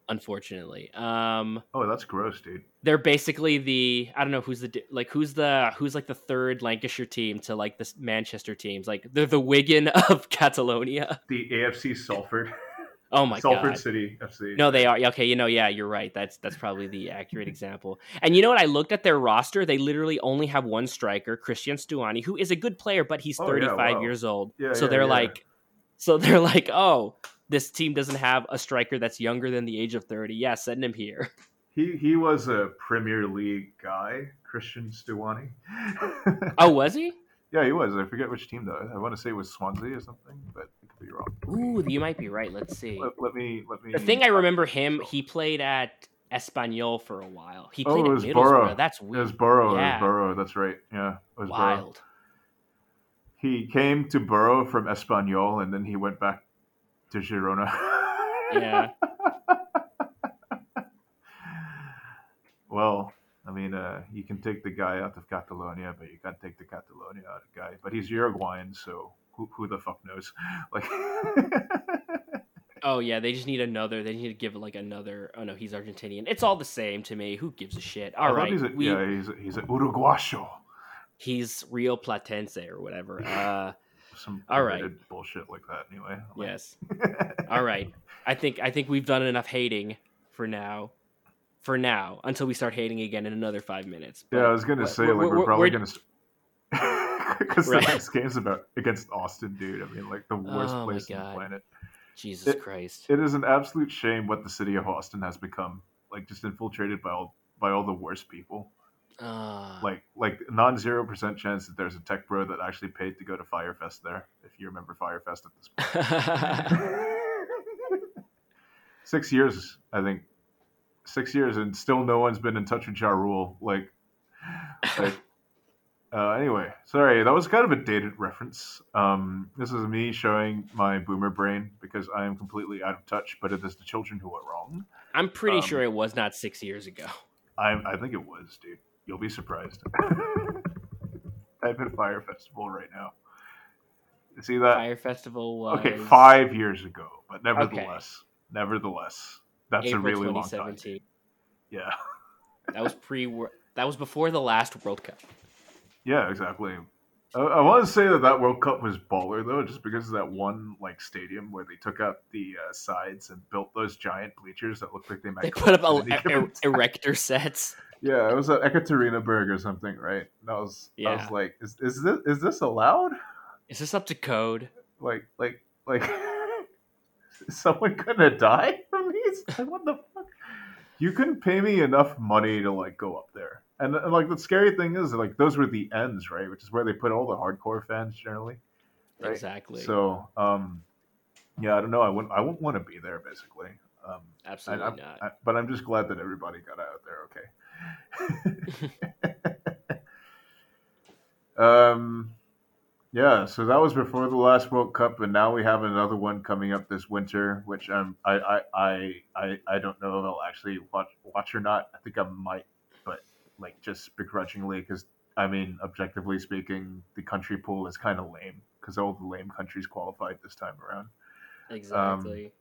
B: Unfortunately, um,
A: Oh, that's gross, dude.
B: they're basically the I don't know who's the like who's the who's like the third Lancashire team to like the Manchester teams. Like they're the Wigan of Catalonia.
A: The AFC Salford,
B: Oh my
A: Salford
B: god.
A: Salford City FC.
B: No, they are okay. You know, yeah, you're right. That's that's probably the accurate example. And you know what? I looked at their roster. They literally only have one striker, Cristhian Stuani, who is a good player, but he's
A: Oh, yeah,
B: 35
A: wow.
B: years old.
A: Yeah,
B: so
A: yeah,
B: they're
A: yeah.
B: like, so they're like, oh, this team doesn't have a striker that's younger than the age of 30. Yeah, send him here.
A: he he was a Premier League guy, Cristhian Stuani.
B: Oh, was he?
A: yeah, he was. I forget which team though. I want to say it was Swansea or something, but I could be wrong.
B: Ooh, you might be right. Let's see.
A: Let, let me let me.
B: The thing I remember him, he played at Espanyol for a while. He
A: Oh,
B: played
A: it
B: at
A: was
B: Middlesbrough.
A: Borough.
B: That's
A: It
B: weird.
A: was Borough. It
B: Yeah.
A: was Borough. That's right. Yeah, it was Borough. He came to Borough from Espanyol, and then he went back to Girona.
B: Yeah.
A: well, I mean, uh, you can take the guy out of Catalonia, but you can't take the Catalonia out of guy. But he's Uruguayan, so who, who the fuck knows? Like,
B: Oh yeah, they just need another. They need to give it like another. Oh no, he's Argentinian. It's all the same to me. Who gives a shit?
A: I
B: All
A: thought
B: right,
A: he's a,
B: we,
A: yeah, he's a, he's an Uruguayo.
B: He's Rio Platense or whatever. Uh,
A: Some
B: All right.
A: bullshit like that. Anyway. Like-
B: yes. All right. I think I think we've done enough hating for now. For now, until we start hating again in another five minutes.
A: Yeah, I was gonna
B: we're-
A: say
B: we're-
A: like we're,
B: we're-
A: probably
B: we're-
A: gonna because
B: Right.
A: the next game's about against Austin, dude. I mean, like the worst
B: Oh
A: place on the planet.
B: Jesus
A: it-
B: Christ.
A: It is an absolute shame what the city of Austin has become. Like just infiltrated by all by all the worst people.
B: Uh,
A: Like like non zero percent chance that there's a tech bro that actually paid to go to Fyre Fest there. If you remember Fyre Fest at this. Six years, I think. Six years and still no one's been in touch with Ja Rule. Like like, uh, anyway, sorry, that was kind of a dated reference. Um, this is me showing my boomer brain because I am completely out of touch, but it is the children who are wrong.
B: I'm pretty
A: um,
B: sure it was not six years ago.
A: I I think it was, dude. You'll be surprised. Type in Fyre Festival right now. You see that?
B: Fyre Festival was
A: Okay, five years ago, but nevertheless, nevertheless, that's
B: April
A: a really long time. Yeah,
B: That was pre. That was before the last World Cup.
A: yeah, exactly. I, I want to say that that World Cup was baller though, just because of that one like stadium where they took out the uh, sides and built those giant bleachers that looked like they might.
B: They put up a, er- erector sets.
A: Yeah, it was at Ekaterinburg or something, right? And I was, I was like, is, is this is this allowed?
B: Is this up to code?
A: Like, like, like, is someone gonna die from these? Like, what the fuck? You couldn't pay me enough money to like go up there, and, and like the scary thing is, like, those were the ends, right? Which is where they put all the hardcore fans generally. Right.
B: Exactly.
A: So, um, yeah, I don't know. I wouldn't, I wouldn't want to be there, basically. Um,
B: Absolutely
A: I'm-
B: not.
A: I, but I'm just glad that everybody got out there okay. um, yeah, so that was before the last World Cup, and now we have another one coming up this winter, which I'm I I I I, I don't know if I'll actually watch watch or not. I think I might, but like just begrudgingly because I mean, objectively speaking, the country pool is kind of lame because all the lame countries qualified this time around.
B: exactly.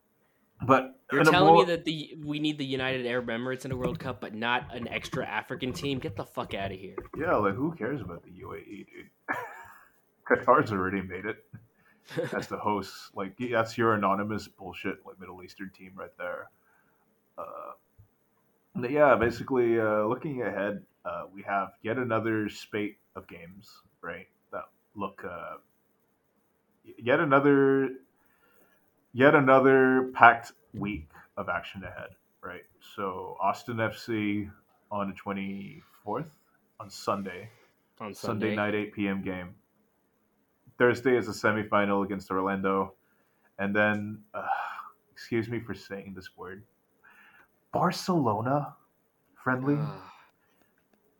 A: But
B: You're telling me that the we need the United Arab Emirates in a World Cup, but not an extra African team? Get the fuck out of here.
A: Yeah, like who cares about the UAE, dude? Qatar's already made it as the hosts. Like that's your anonymous bullshit, like Middle Eastern team right there. Uh, yeah, basically, uh, looking ahead, uh, we have yet another spate of games, right? That look, uh, yet another, yet another packed week of action ahead, right? So Austin FC on the twenty fourth on Sunday.
B: On
A: Sunday
B: Sunday,
A: night, 8 p.m. game. Thursday is a semifinal against Orlando. And then, uh, excuse me for saying this word, Barcelona friendly.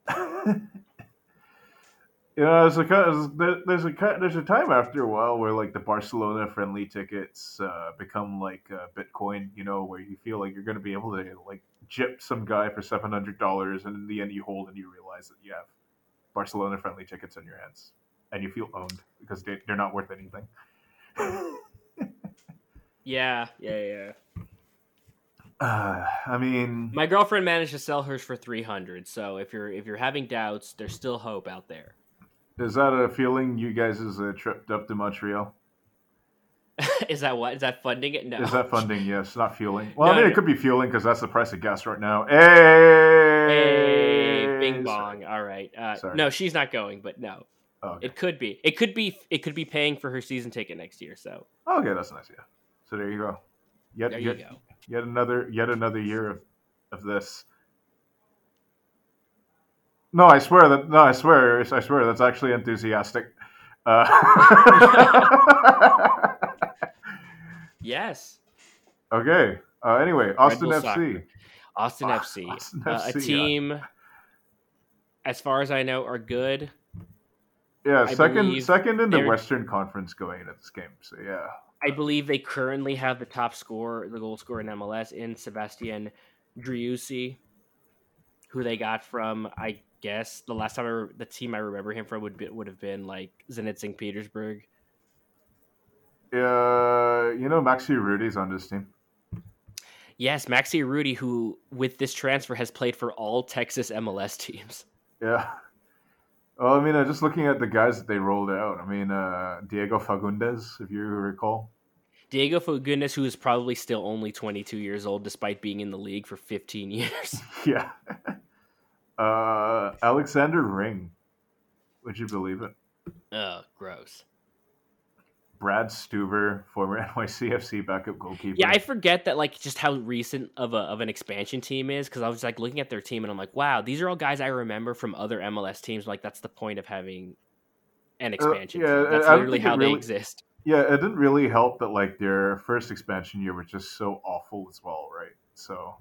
A: You know, there's a there's a there's a time after a while where like the Barcelona friendly tickets uh, become like uh, Bitcoin. You know, where you feel like you're going to be able to like jip some guy for seven hundred dollars, and in the end you hold and you realize that you have Barcelona friendly tickets in your hands, and you feel owned because they, they're not worth anything.
B: yeah, yeah, yeah.
A: Uh, I mean,
B: My girlfriend managed to sell hers for three hundred. So if you're if you're having doubts, there's still hope out there.
A: Is that a feeling you guys is uh, tripped up to Montreal?
B: is that what? Is that funding it? No.
A: Is that funding? Yes, not fueling. Well,
B: No,
A: I mean,
B: no.
A: it could be fueling because that's the price of gas right now. Hey,
B: Hey, bing
A: Sorry.
B: bong. All right. Uh,
A: Sorry.
B: no, she's not going, but no,
A: Oh, okay.
B: it could be. It could be. It could be paying for her season ticket next year. So
A: okay, that's nice. Yeah. So there you go. Yet,
B: there you
A: yet,
B: go.
A: yet another, yet another year of, of this. No, I swear that. No, I swear. I swear that's actually enthusiastic. Uh,
B: Yes,
A: okay. Uh, anyway, Austin FC.
B: Soccer. Austin
A: Ah,
B: FC,
A: Austin
B: uh, a
A: FC, yeah.
B: team. As far as I know, are good.
A: Yeah,
B: I
A: second second in the Western Conference going into this game. So yeah,
B: I believe they currently have the top scorer, the goal scorer in MLS, in Sebastian Driussi, who they got from, I guess, the last time I re- the team I remember him from would be, would have been like Zenit St. Petersburg.
A: Yeah, you know Maxi Urruti's on this team.
B: Yes, Maxi Urruti, who with this transfer has played for all Texas MLS teams.
A: Yeah. Well, I mean, uh, just looking at the guys that they rolled out. I mean, uh, Diego Fagundes, if you recall.
B: Diego Fagundes, who is probably still only 22 years old, despite being in the league for 15 years.
A: yeah. Uh, Alexander Ring. Would you believe it?
B: Oh, gross.
A: Brad Stuver, former NYCFC backup goalkeeper.
B: Yeah, I forget that like just how recent of a of an expansion team is because I was like looking at their team and I'm like, wow, these are all guys I remember from other MLS teams. Like that's the point of having an expansion.
A: Uh, yeah,
B: team. That's
A: I
B: literally
A: think it
B: how they exist.
A: Yeah, it didn't really help that like their first expansion year was just so awful as well, right? So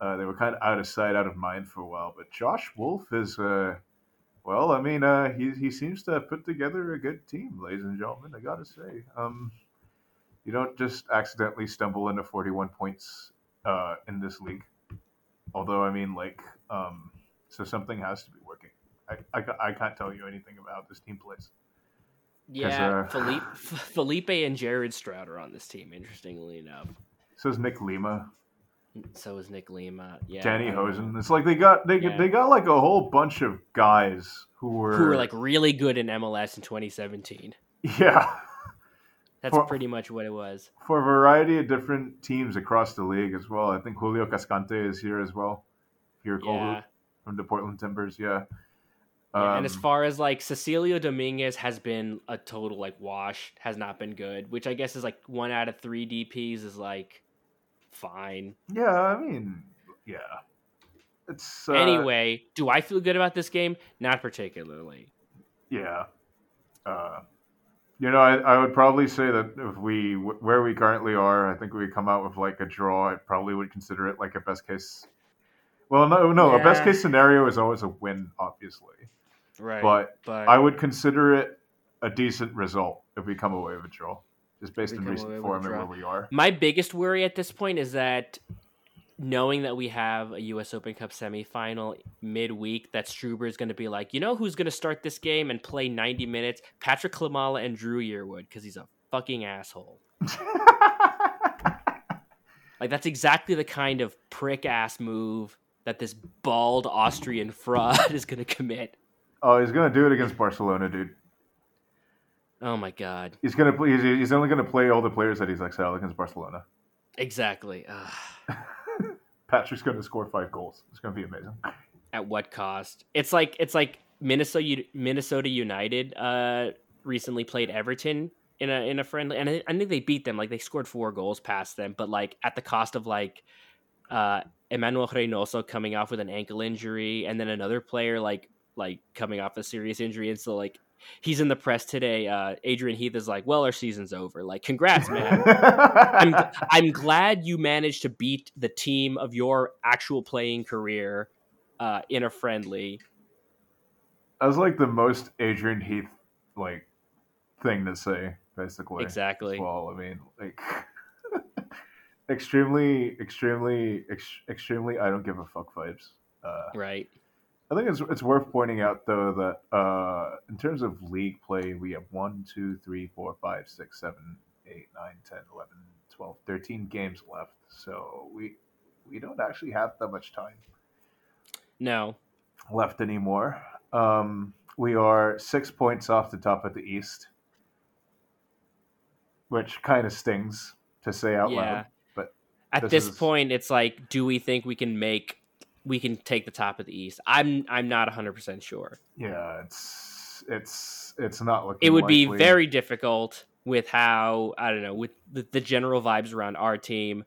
A: uh, they were kind of out of sight, out of mind for a while. But Josh Wolff is, uh, well, I mean, uh, he he seems to have put together a good team, ladies and gentlemen. I gotta say, um, you don't just accidentally stumble into forty-one points uh, in this league. Although, I mean, like, um, so something has to be working. I, I, I can't tell you anything about how this team plays.
B: Yeah,
A: uh,
B: Felipe, Felipe and Jared Stroud are on this team. Interestingly enough,
A: So is Nick Lima.
B: So is Nick Lima. Yeah,
A: Danny
B: know.
A: Hoesen. It's like they got they
B: Yeah.
A: they got like a whole bunch of guys who were
B: who were like really good in MLS in 2017.
A: yeah
B: That's
A: For-
B: pretty much what it was.
A: for a variety of different teams across the league as well. I think Julio Cascante is here as well. Here
B: Yeah.
A: from the Portland Timbers, yeah.
B: Yeah, and as
A: Um,
B: far as like Cecilio Dominguez has been a total like wash, has not been good, which I guess is like one out of three DPs is like fine.
A: yeah, I mean, yeah, it's uh,
B: anyway, do I feel good about this game? Not particularly.
A: Yeah. Uh, you know, I, I would probably say that if we where we currently are, I think we come out with like a draw. I probably would consider it like a best case. Well, no, no, a best case scenario is always a win, obviously.
B: Right.
A: But
B: but
A: I would consider it a decent result if we come away with a draw, just based on recent
B: away with a
A: form and where we are.
B: my biggest worry at this point is that knowing that we have a US Open Cup semifinal midweek, that Struber is going to be like, you know who's going to start this game and play 90 minutes? Patrick Klimala and Dru Yearwood because he's a fucking asshole. Like that's exactly the kind of prick ass move that this bald Austrian fraud is going to commit.
A: oh, he's gonna do it against Barcelona, dude.
B: Oh my god.
A: He's gonna play. He's, he's only gonna play all the players that he's exiled against Barcelona.
B: Exactly.
A: Patrick's gonna score five goals. It's gonna be amazing.
B: At what cost? It's like it's like Minnesota Minnesota United uh recently played Everton in a in a friendly and I, I think they beat them like they scored four goals past them but like at the cost of like uh Emmanuel Reynoso coming off with an ankle injury and then another player like like coming off a serious injury and so like he's in the press today uh Adrian Heath is like well our season's over like congrats man I'm I'm glad you managed to beat the team of your actual playing career uh, in a friendly.
A: That was like the most Adrian Heath like thing to say, basically.
B: Exactly.
A: Well, I mean, like extremely, extremely, ex- extremely. I don't give a fuck vibes. Uh,
B: Right.
A: I think it's it's worth pointing out though that uh, in terms of league play, we have 1, 2, 3, 4, 5, 6, 7, 8, 9, 10, 11, 12, 13 games left. So we we don't actually have that much time.
B: No.
A: left anymore. Um, we are six points off the top of the East, which kind of stings to say out
B: Yeah.
A: loud. But
B: At
A: This
B: this,
A: is-
B: point, it's like, do we think we can make? We can take the top of the East. I'm I'm not 100 percent sure.
A: yeah, it's it's it's not looking.
B: It would be very difficult with how I don't know with the, the general vibes around our team.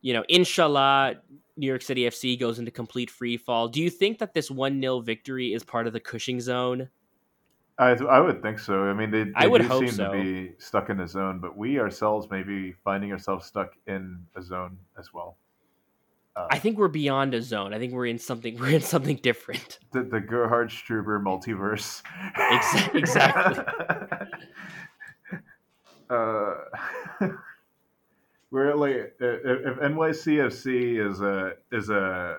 B: You know, inshallah, New York City FC goes into complete free fall. Do you think that this one 0 victory is part of the Cushing zone?
A: I, I would think so. I mean, they, they
B: I would
A: do
B: hope
A: seem
B: so.
A: to be stuck in a zone, but we ourselves may be finding ourselves stuck in a zone as well. Uh,
B: I think we're beyond a zone. I think we're in something. We're in something different.
A: the, the Gerhard Struber multiverse.
B: Exa- exactly.
A: uh, we're like if, if NYCFC is a is a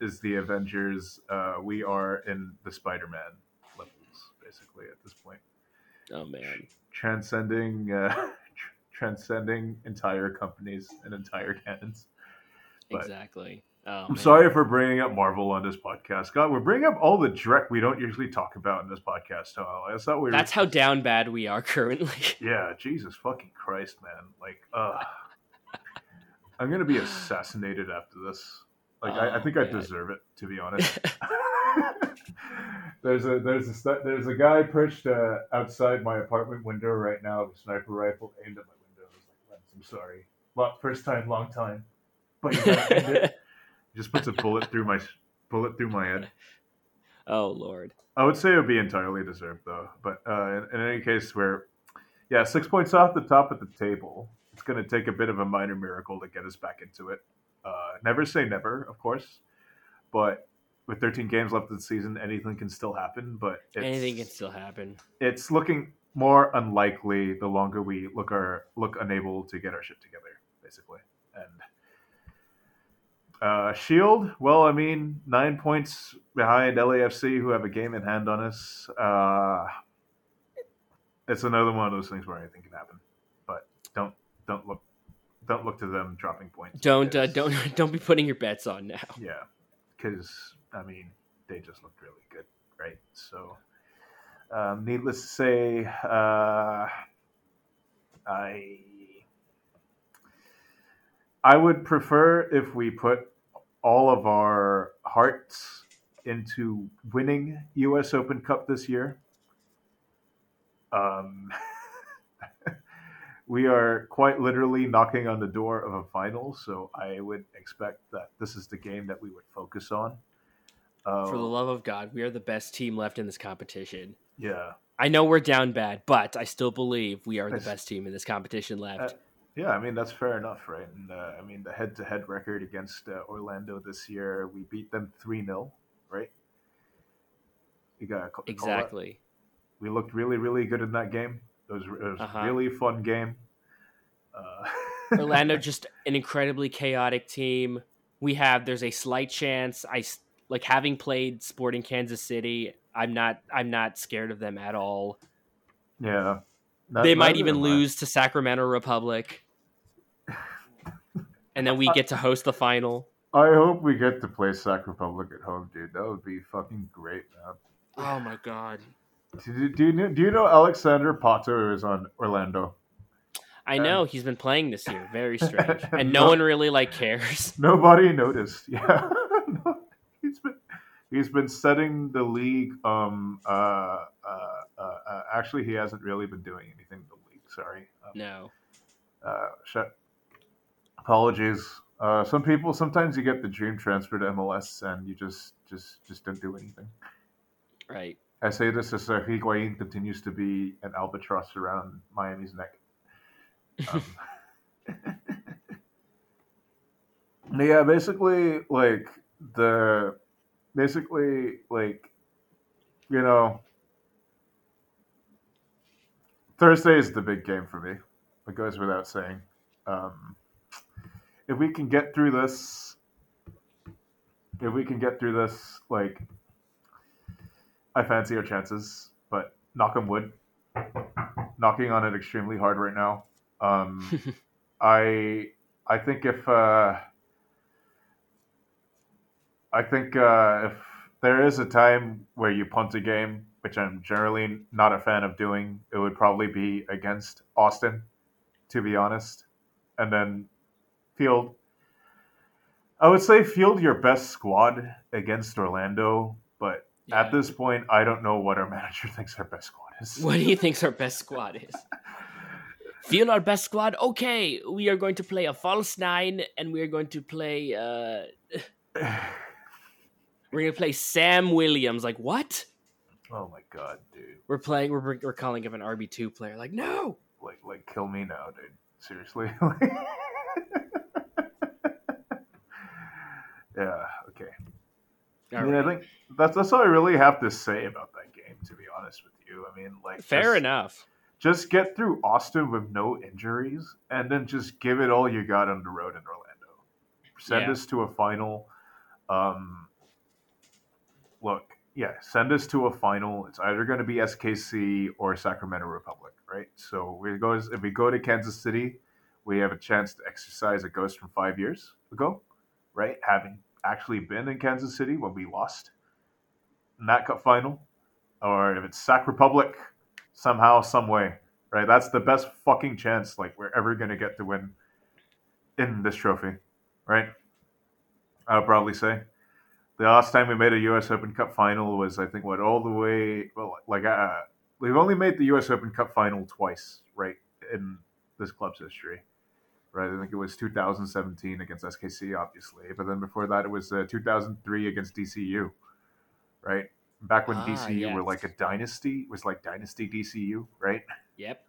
A: is the Avengers, uh, we are in the Spider-Man levels basically at this point.
B: Oh man,
A: transcending uh, tr- transcending entire companies and entire canons. But
B: exactly. Oh,
A: I'm
B: man.
A: sorry for bringing up Marvel on this podcast. God, we're bringing up all the dreck we don't usually talk about in this podcast. So I thought we were.
B: That's how down bad we are currently.
A: Yeah, Jesus fucking Christ, man! Like, uh, I'm gonna be assassinated after this. Like, I, I
B: Oh,
A: think I deserve it, to be honest. there's a there's a there's a guy perched uh, outside my apartment window right now with a sniper rifle aimed at my window. I was like, I'm sorry, first time, long time, but you it. Just puts a bullet through my bullet through my head.
B: oh lord.
A: I would say it would be entirely deserved, though. But uh, in, in any case, where, yeah, six points off the top of the table, it's going to take a bit of a minor miracle to get us back into it. Uh, never say never, of course, but with 13 games left in the season, anything can still happen. But it's,
B: Anything can still happen.
A: It's looking more unlikely the longer we look our look unable to get our shit together, basically. And uh, Shield, well, I mean, nine points behind LAFC, who have a game in hand on us. Uh, it's another one of those things where anything can happen, but don't don't look don't look to them dropping points.
B: Don't uh, don't don't be putting your bets on now.
A: yeah, because I mean they just looked really good, right? So, um, needless to say, uh, I I would prefer if we put all of our hearts into winning U.S. Open Cup this year. Um, we are quite literally knocking on the door of a final, so I would expect that this is the game that we would focus on. Uh,
B: For the love of God, we are the best team left in this competition.
A: yeah,
B: I know we're down bad, but I still believe we are the best team in this competition left.
A: Yeah. I mean that's fair enough, right? And uh, I mean the head-to-head record against uh, Orlando this year, we beat them three 0 right? You got
B: exactly.
A: We looked really, really good in that game. It was, it was
B: Uh-huh.
A: a really fun game. Uh,
B: Orlando just an incredibly chaotic team. We have there's a slight chance I like having played Sporting Kansas City. I'm not I'm not scared of them at all.
A: yeah, Not-
B: they might even lose to Sacramento Republic. And then we get to host the final.
A: I hope we get to play Sac Republic at home, dude. That would be fucking great, man.
B: Oh my god.
A: Do, do you know? Do you know Alexander Pato is on Orlando?
B: I know he's been playing this year. Very strange. And no
A: No-
B: one really like cares.
A: Nobody noticed. Yeah, No, he's been he's been setting the league. Um, uh, uh, uh, uh, actually, he hasn't really been doing anything in the league. Sorry. Um,
B: No.
A: uh, shut. Apologies. Uh, some people sometimes you get the dream transfer to MLS and you just just just don't do anything.
B: Right.
A: I say this as uh, Higuain continues to be an albatross around Miami's neck. Um, yeah, basically, like the basically like you know Thursday is the big game for me. It goes without saying. Um, if we can get through this, if we can get through this, like I fancy our chances, but knock on wood. Knocking on it extremely hard right now. Um, I I think if uh, I think uh, if there is a time where you punt a game, which I'm generally not a fan of doing, it would probably be against Austin, to be honest, and then field. I would say field your best squad against Orlando, but
B: Yeah.
A: at this point, I don't know what our manager thinks our best squad is.
B: What do you think's our best squad is? field our best squad? Okay, we are going to play a false nine, and we are going to play. uh We're gonna play Sam Williams. Like what?
A: oh my god, dude!
B: We're playing. We're we're calling him an RB two player. Like no.
A: Like, like, kill me now, dude. Seriously. yeah. Okay. I mean, I think that's that's all I really have to say about that game. To be honest with you, I mean, like,
B: Fair
A: just,
B: enough.
A: just get through Austin with no injuries, and then just give it all you got on the road in Orlando. Send
B: Yeah.
A: us to a final. Um, look, yeah, send us to a final. It's either going to be SKC or Sacramento Republic, right? So we go if we go to Kansas City, we have a chance to exercise a ghost from five years ago, right? Having actually been in Kansas City when we lost in that cup final, or if it's Sac Republic, somehow, some way, right? That's the best fucking chance like we're ever gonna get to win in this trophy, right? I would probably say the last time we made a U.S. Open Cup final was I think what all the way well like uh, we've only made the U.S. Open Cup final twice, right, in this club's history. Right, I think it was 2017 against SKC, obviously, but then before that it was uh, 2003 against DCU, right? Back when
B: Ah,
A: DCU were like a dynasty, it was like dynasty DCU, right?
B: Yep.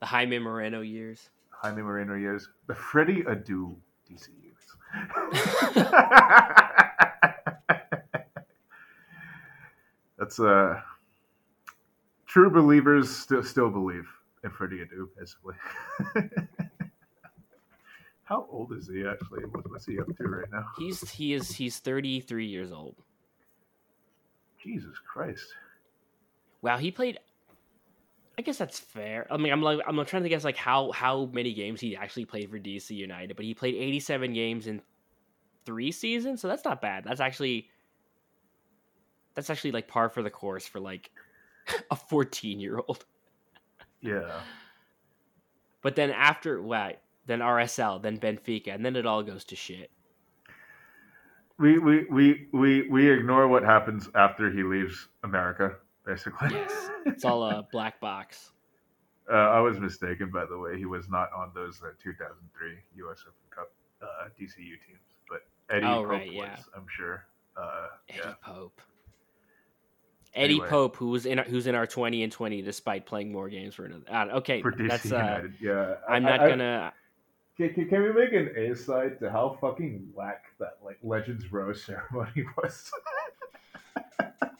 B: The Jaime Moreno years.
A: Jaime Moreno years, the Freddie Adu DCUs. That's uh, true believers still still believe in Freddie Adu, basically. How old is he actually? What, what's he up to right now?
B: He's he is he's 33 years old.
A: Jesus Christ!
B: Wow, he played. I guess that's fair. I mean, I'm like I'm trying to guess like how how many games he actually played for DC United, but he played 87 games in three seasons, so that's not bad. That's actually that's actually like par for the course for like a 14 year old.
A: Yeah,
B: But then after what? Then RSL, then Benfica, and then it all goes to shit.
A: we we we we we ignore what happens after he leaves America, basically.
B: Yes, it's all a black box.
A: Uh, I was mistaken, by the way. He was not on those uh, 2003 U.S. Open Cup uh, DCU teams, but Eddie
B: Oh,
A: Pope
B: right,
A: was,
B: yeah.
A: I'm sure. Uh,
B: Eddie
A: yeah,
B: Pope. Eddie
A: Anyway.
B: Pope, who was in who's in our 20 and 20 despite playing more games for another. Uh, okay,
A: for DC
B: that's uh,
A: United. Yeah, I-
B: I'm not
A: I- I-
B: gonna.
A: Can, can, can we make an A side to how fucking whack that like Legends Rose ceremony was?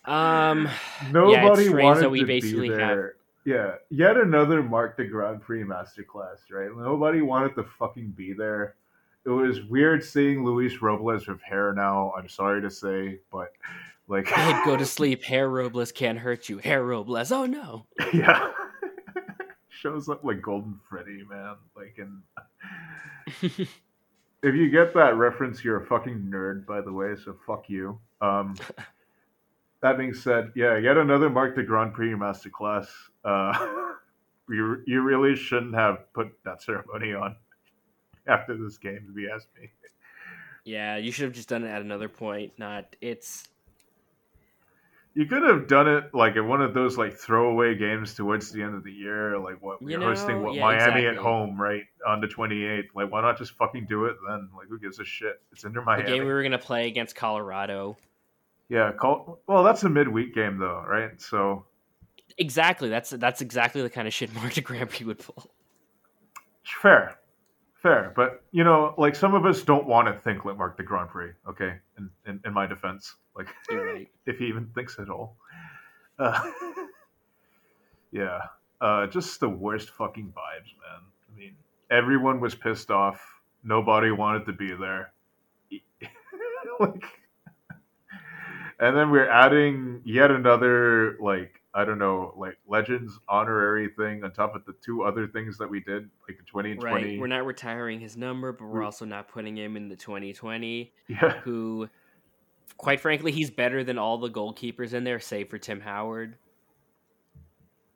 B: Um,
A: Nobody
B: strange
A: wanted to
B: basically
A: be
B: have-
A: there. Yeah, yet another Marc de Grandpré masterclass, right? Nobody wanted to fucking be there. It was weird seeing Luis Robles with hair now. I'm sorry to say, but like,
B: I'd go to sleep. Hair Robles can't hurt you. Hair Robles. Oh no.
A: yeah, shows up like Golden Freddy, man. Like, and if you get that reference, you're a fucking nerd, by the way. So fuck you. Um, that being said, yeah, yet another Marc de Grandpré masterclass. Uh, you you really shouldn't have put that ceremony on after this game, if you ask me.
B: yeah, you should have just done it at another point. Not it's.
A: You could have done it like in one of those like throwaway games towards the end of the year, like what
B: You
A: we're hosting what
B: yeah,
A: Miami at home, right on the twenty eighth. Like, why not just fucking do it then? Like, who gives a shit? It's under Miami.
B: The game we were gonna play against Colorado.
A: Yeah, call. Well, that's a midweek game though, right? So
B: Exactly. That's that's exactly the kind of shit Marc de Grandpré would pull.
A: fair, fair. But you know, like some of us don't want to think like Marc de Grandpré. Okay, in in, in my defense, like
B: right.
A: if he even thinks at all. Uh, yeah, uh, just the worst fucking vibes, man. I mean, everyone was pissed off. Nobody wanted to be there. like, and then we're adding yet another like I don't know, like Legends honorary thing on top of the two other things that we did, like the twenty and
B: Right.
A: twenty.
B: We're not retiring his number, but we're
A: We-
B: also not putting him in the 2020.
A: yeah,
B: Who, quite frankly, he's better than all the goalkeepers in there, save for Tim Howard.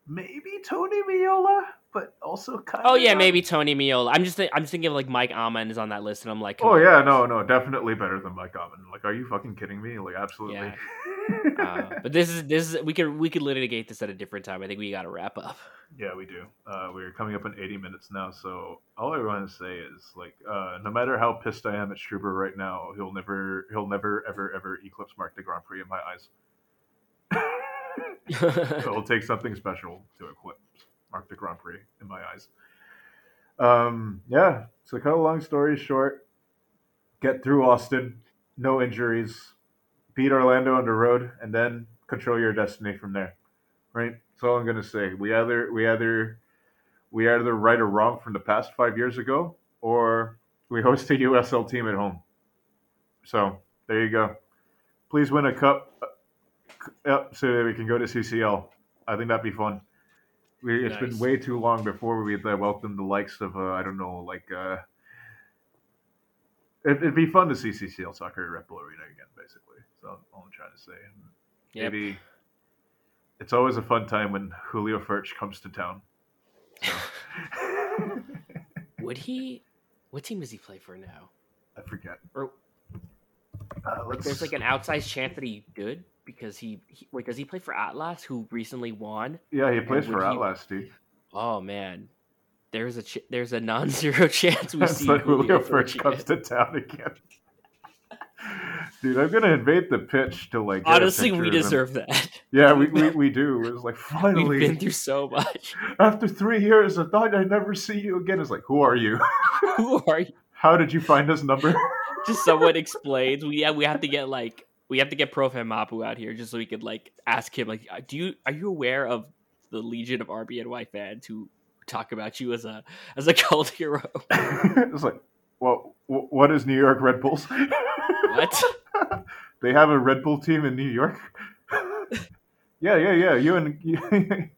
A: Maybe Tony Meola, but also kind.
B: Oh yeah, maybe Tony Meola. I'm just thi- I'm just thinking of like Mike Ammann is on that list, and I'm like,
A: Oh yeah, no, no, definitely better than Mike Ammann. Like, are you fucking kidding me? Like, absolutely.
B: Yeah. Uh, but this is this is we could we could litigate this at a different time. I think we got to wrap up.
A: yeah, we do. Uh, we're coming up on 80 minutes now, so all I want to say is, like, uh, no matter how pissed I am at Struber right now, he'll never, he'll never, ever, ever eclipse Marc de Grandpré in my eyes. It'll take something special to Marc de Grandpré in my eyes. Um, yeah. So, cut a long story short, get through Austin, no injuries, beat Orlando on the road, and then control your destiny from there. right? That's all I'm gonna say. We either we either we either right or wrong from the past five years ago, or we host a USL team at home. So there you go. Please win a cup, yep, so that we can go to CCL. I think that'd be fun. We, it's
B: Nice.
A: been way too long before we uh, welcome the likes of uh, I don't know, like uh, it, it'd be fun to see CCL soccer at Red Bull Arena again. Basically, so all I'm trying to say.
B: Yep.
A: Maybe it's always a fun time when Julio Furch comes to town.
B: Would he? What team does he play for now?
A: I forget.
B: Or
A: Uh,
B: like, there's like an outsized chance that he good because he, he wait does he play for Atlas who recently won?
A: yeah, he plays for
B: he-
A: Atlas, dude.
B: Oh man, there's a ch- there's a non-zero chance we see
A: so Julio
B: Julio
A: Furch comes to town again. Dude, I'm gonna invade the pitch to like.
B: Honestly, we deserve that.
A: Yeah, we, we, we do. It was like finally
B: We've been through so much.
A: after three years, I thought I'd never see you again. It's like, who are you?
B: Who are you?
A: How did you find this number?
B: Just someone explains. We yeah, we have to get like we have to get Profan Mapu out here just so we could like ask him like, do you are you aware of the legion of RBNY fans who talk about you as a as a cult hero?
A: it's like, well, what is New York Red Bulls?
B: What?
A: they have a Red Bull team in New York. yeah, yeah, yeah. You and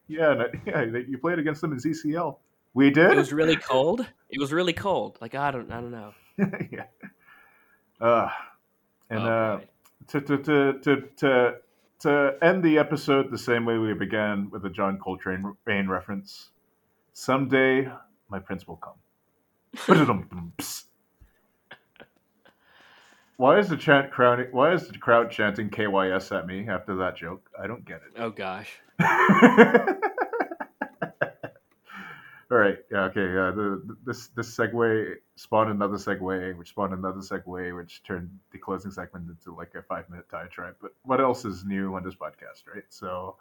A: yeah, yeah. You played against them in CCL. We did.
B: It was really cold. It was really cold. Like I don't I don't know.
A: yeah. Uh, and
B: Oh,
A: uh,
B: boy.
A: To, to, to, to, to, to end the episode the same way we began with a John Coltrane Rain reference, someday my prince will come. Why is the chant crowd? Why is the crowd chanting KYS at me after that joke? I don't get it.
B: oh gosh.
A: All right. Yeah. Okay. Yeah. The, the- this this segue spawned another segue, which spawned another segue, which turned the closing segment into like a five minute diatribe. But what else is new on this podcast, right? So,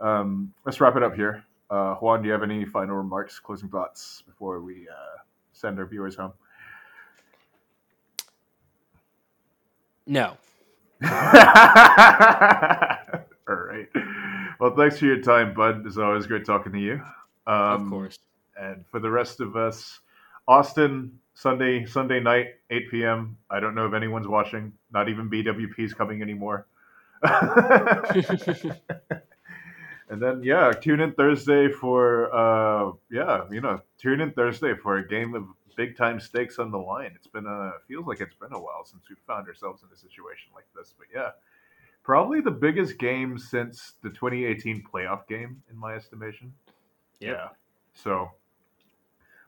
A: um, let's wrap it up here. Uh, Juan, do you have any final remarks, closing thoughts before we uh, send our viewers home?
B: No.
A: All right. Well, thanks for your time, bud. It's always great talking to you. Um,
B: of course.
A: And for the rest of us, Austin Sunday Sunday night, 8 p.m. I don't know if anyone's watching. Not even BWP is coming anymore. and then yeah, tune in Thursday for uh yeah, you know, tune in Thursday for a game of big time stakes on the line. It's been a feels like it's been a while since we found ourselves in a situation like this, but yeah. Probably the biggest game since the 2018 playoff game in my estimation.
B: Yep.
A: Yeah. So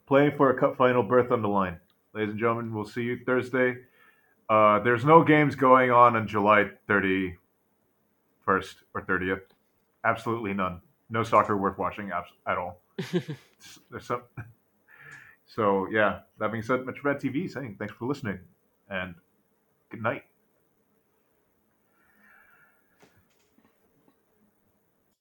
A: playing for a cup final berth on the line. Ladies and gentlemen, we'll see you Thursday. Uh, there's no games going on on July 31st or 30th. Absolutely none. No soccer worth watching at all. There's some. So yeah, that being said, Metro TV saying thanks for listening and good night.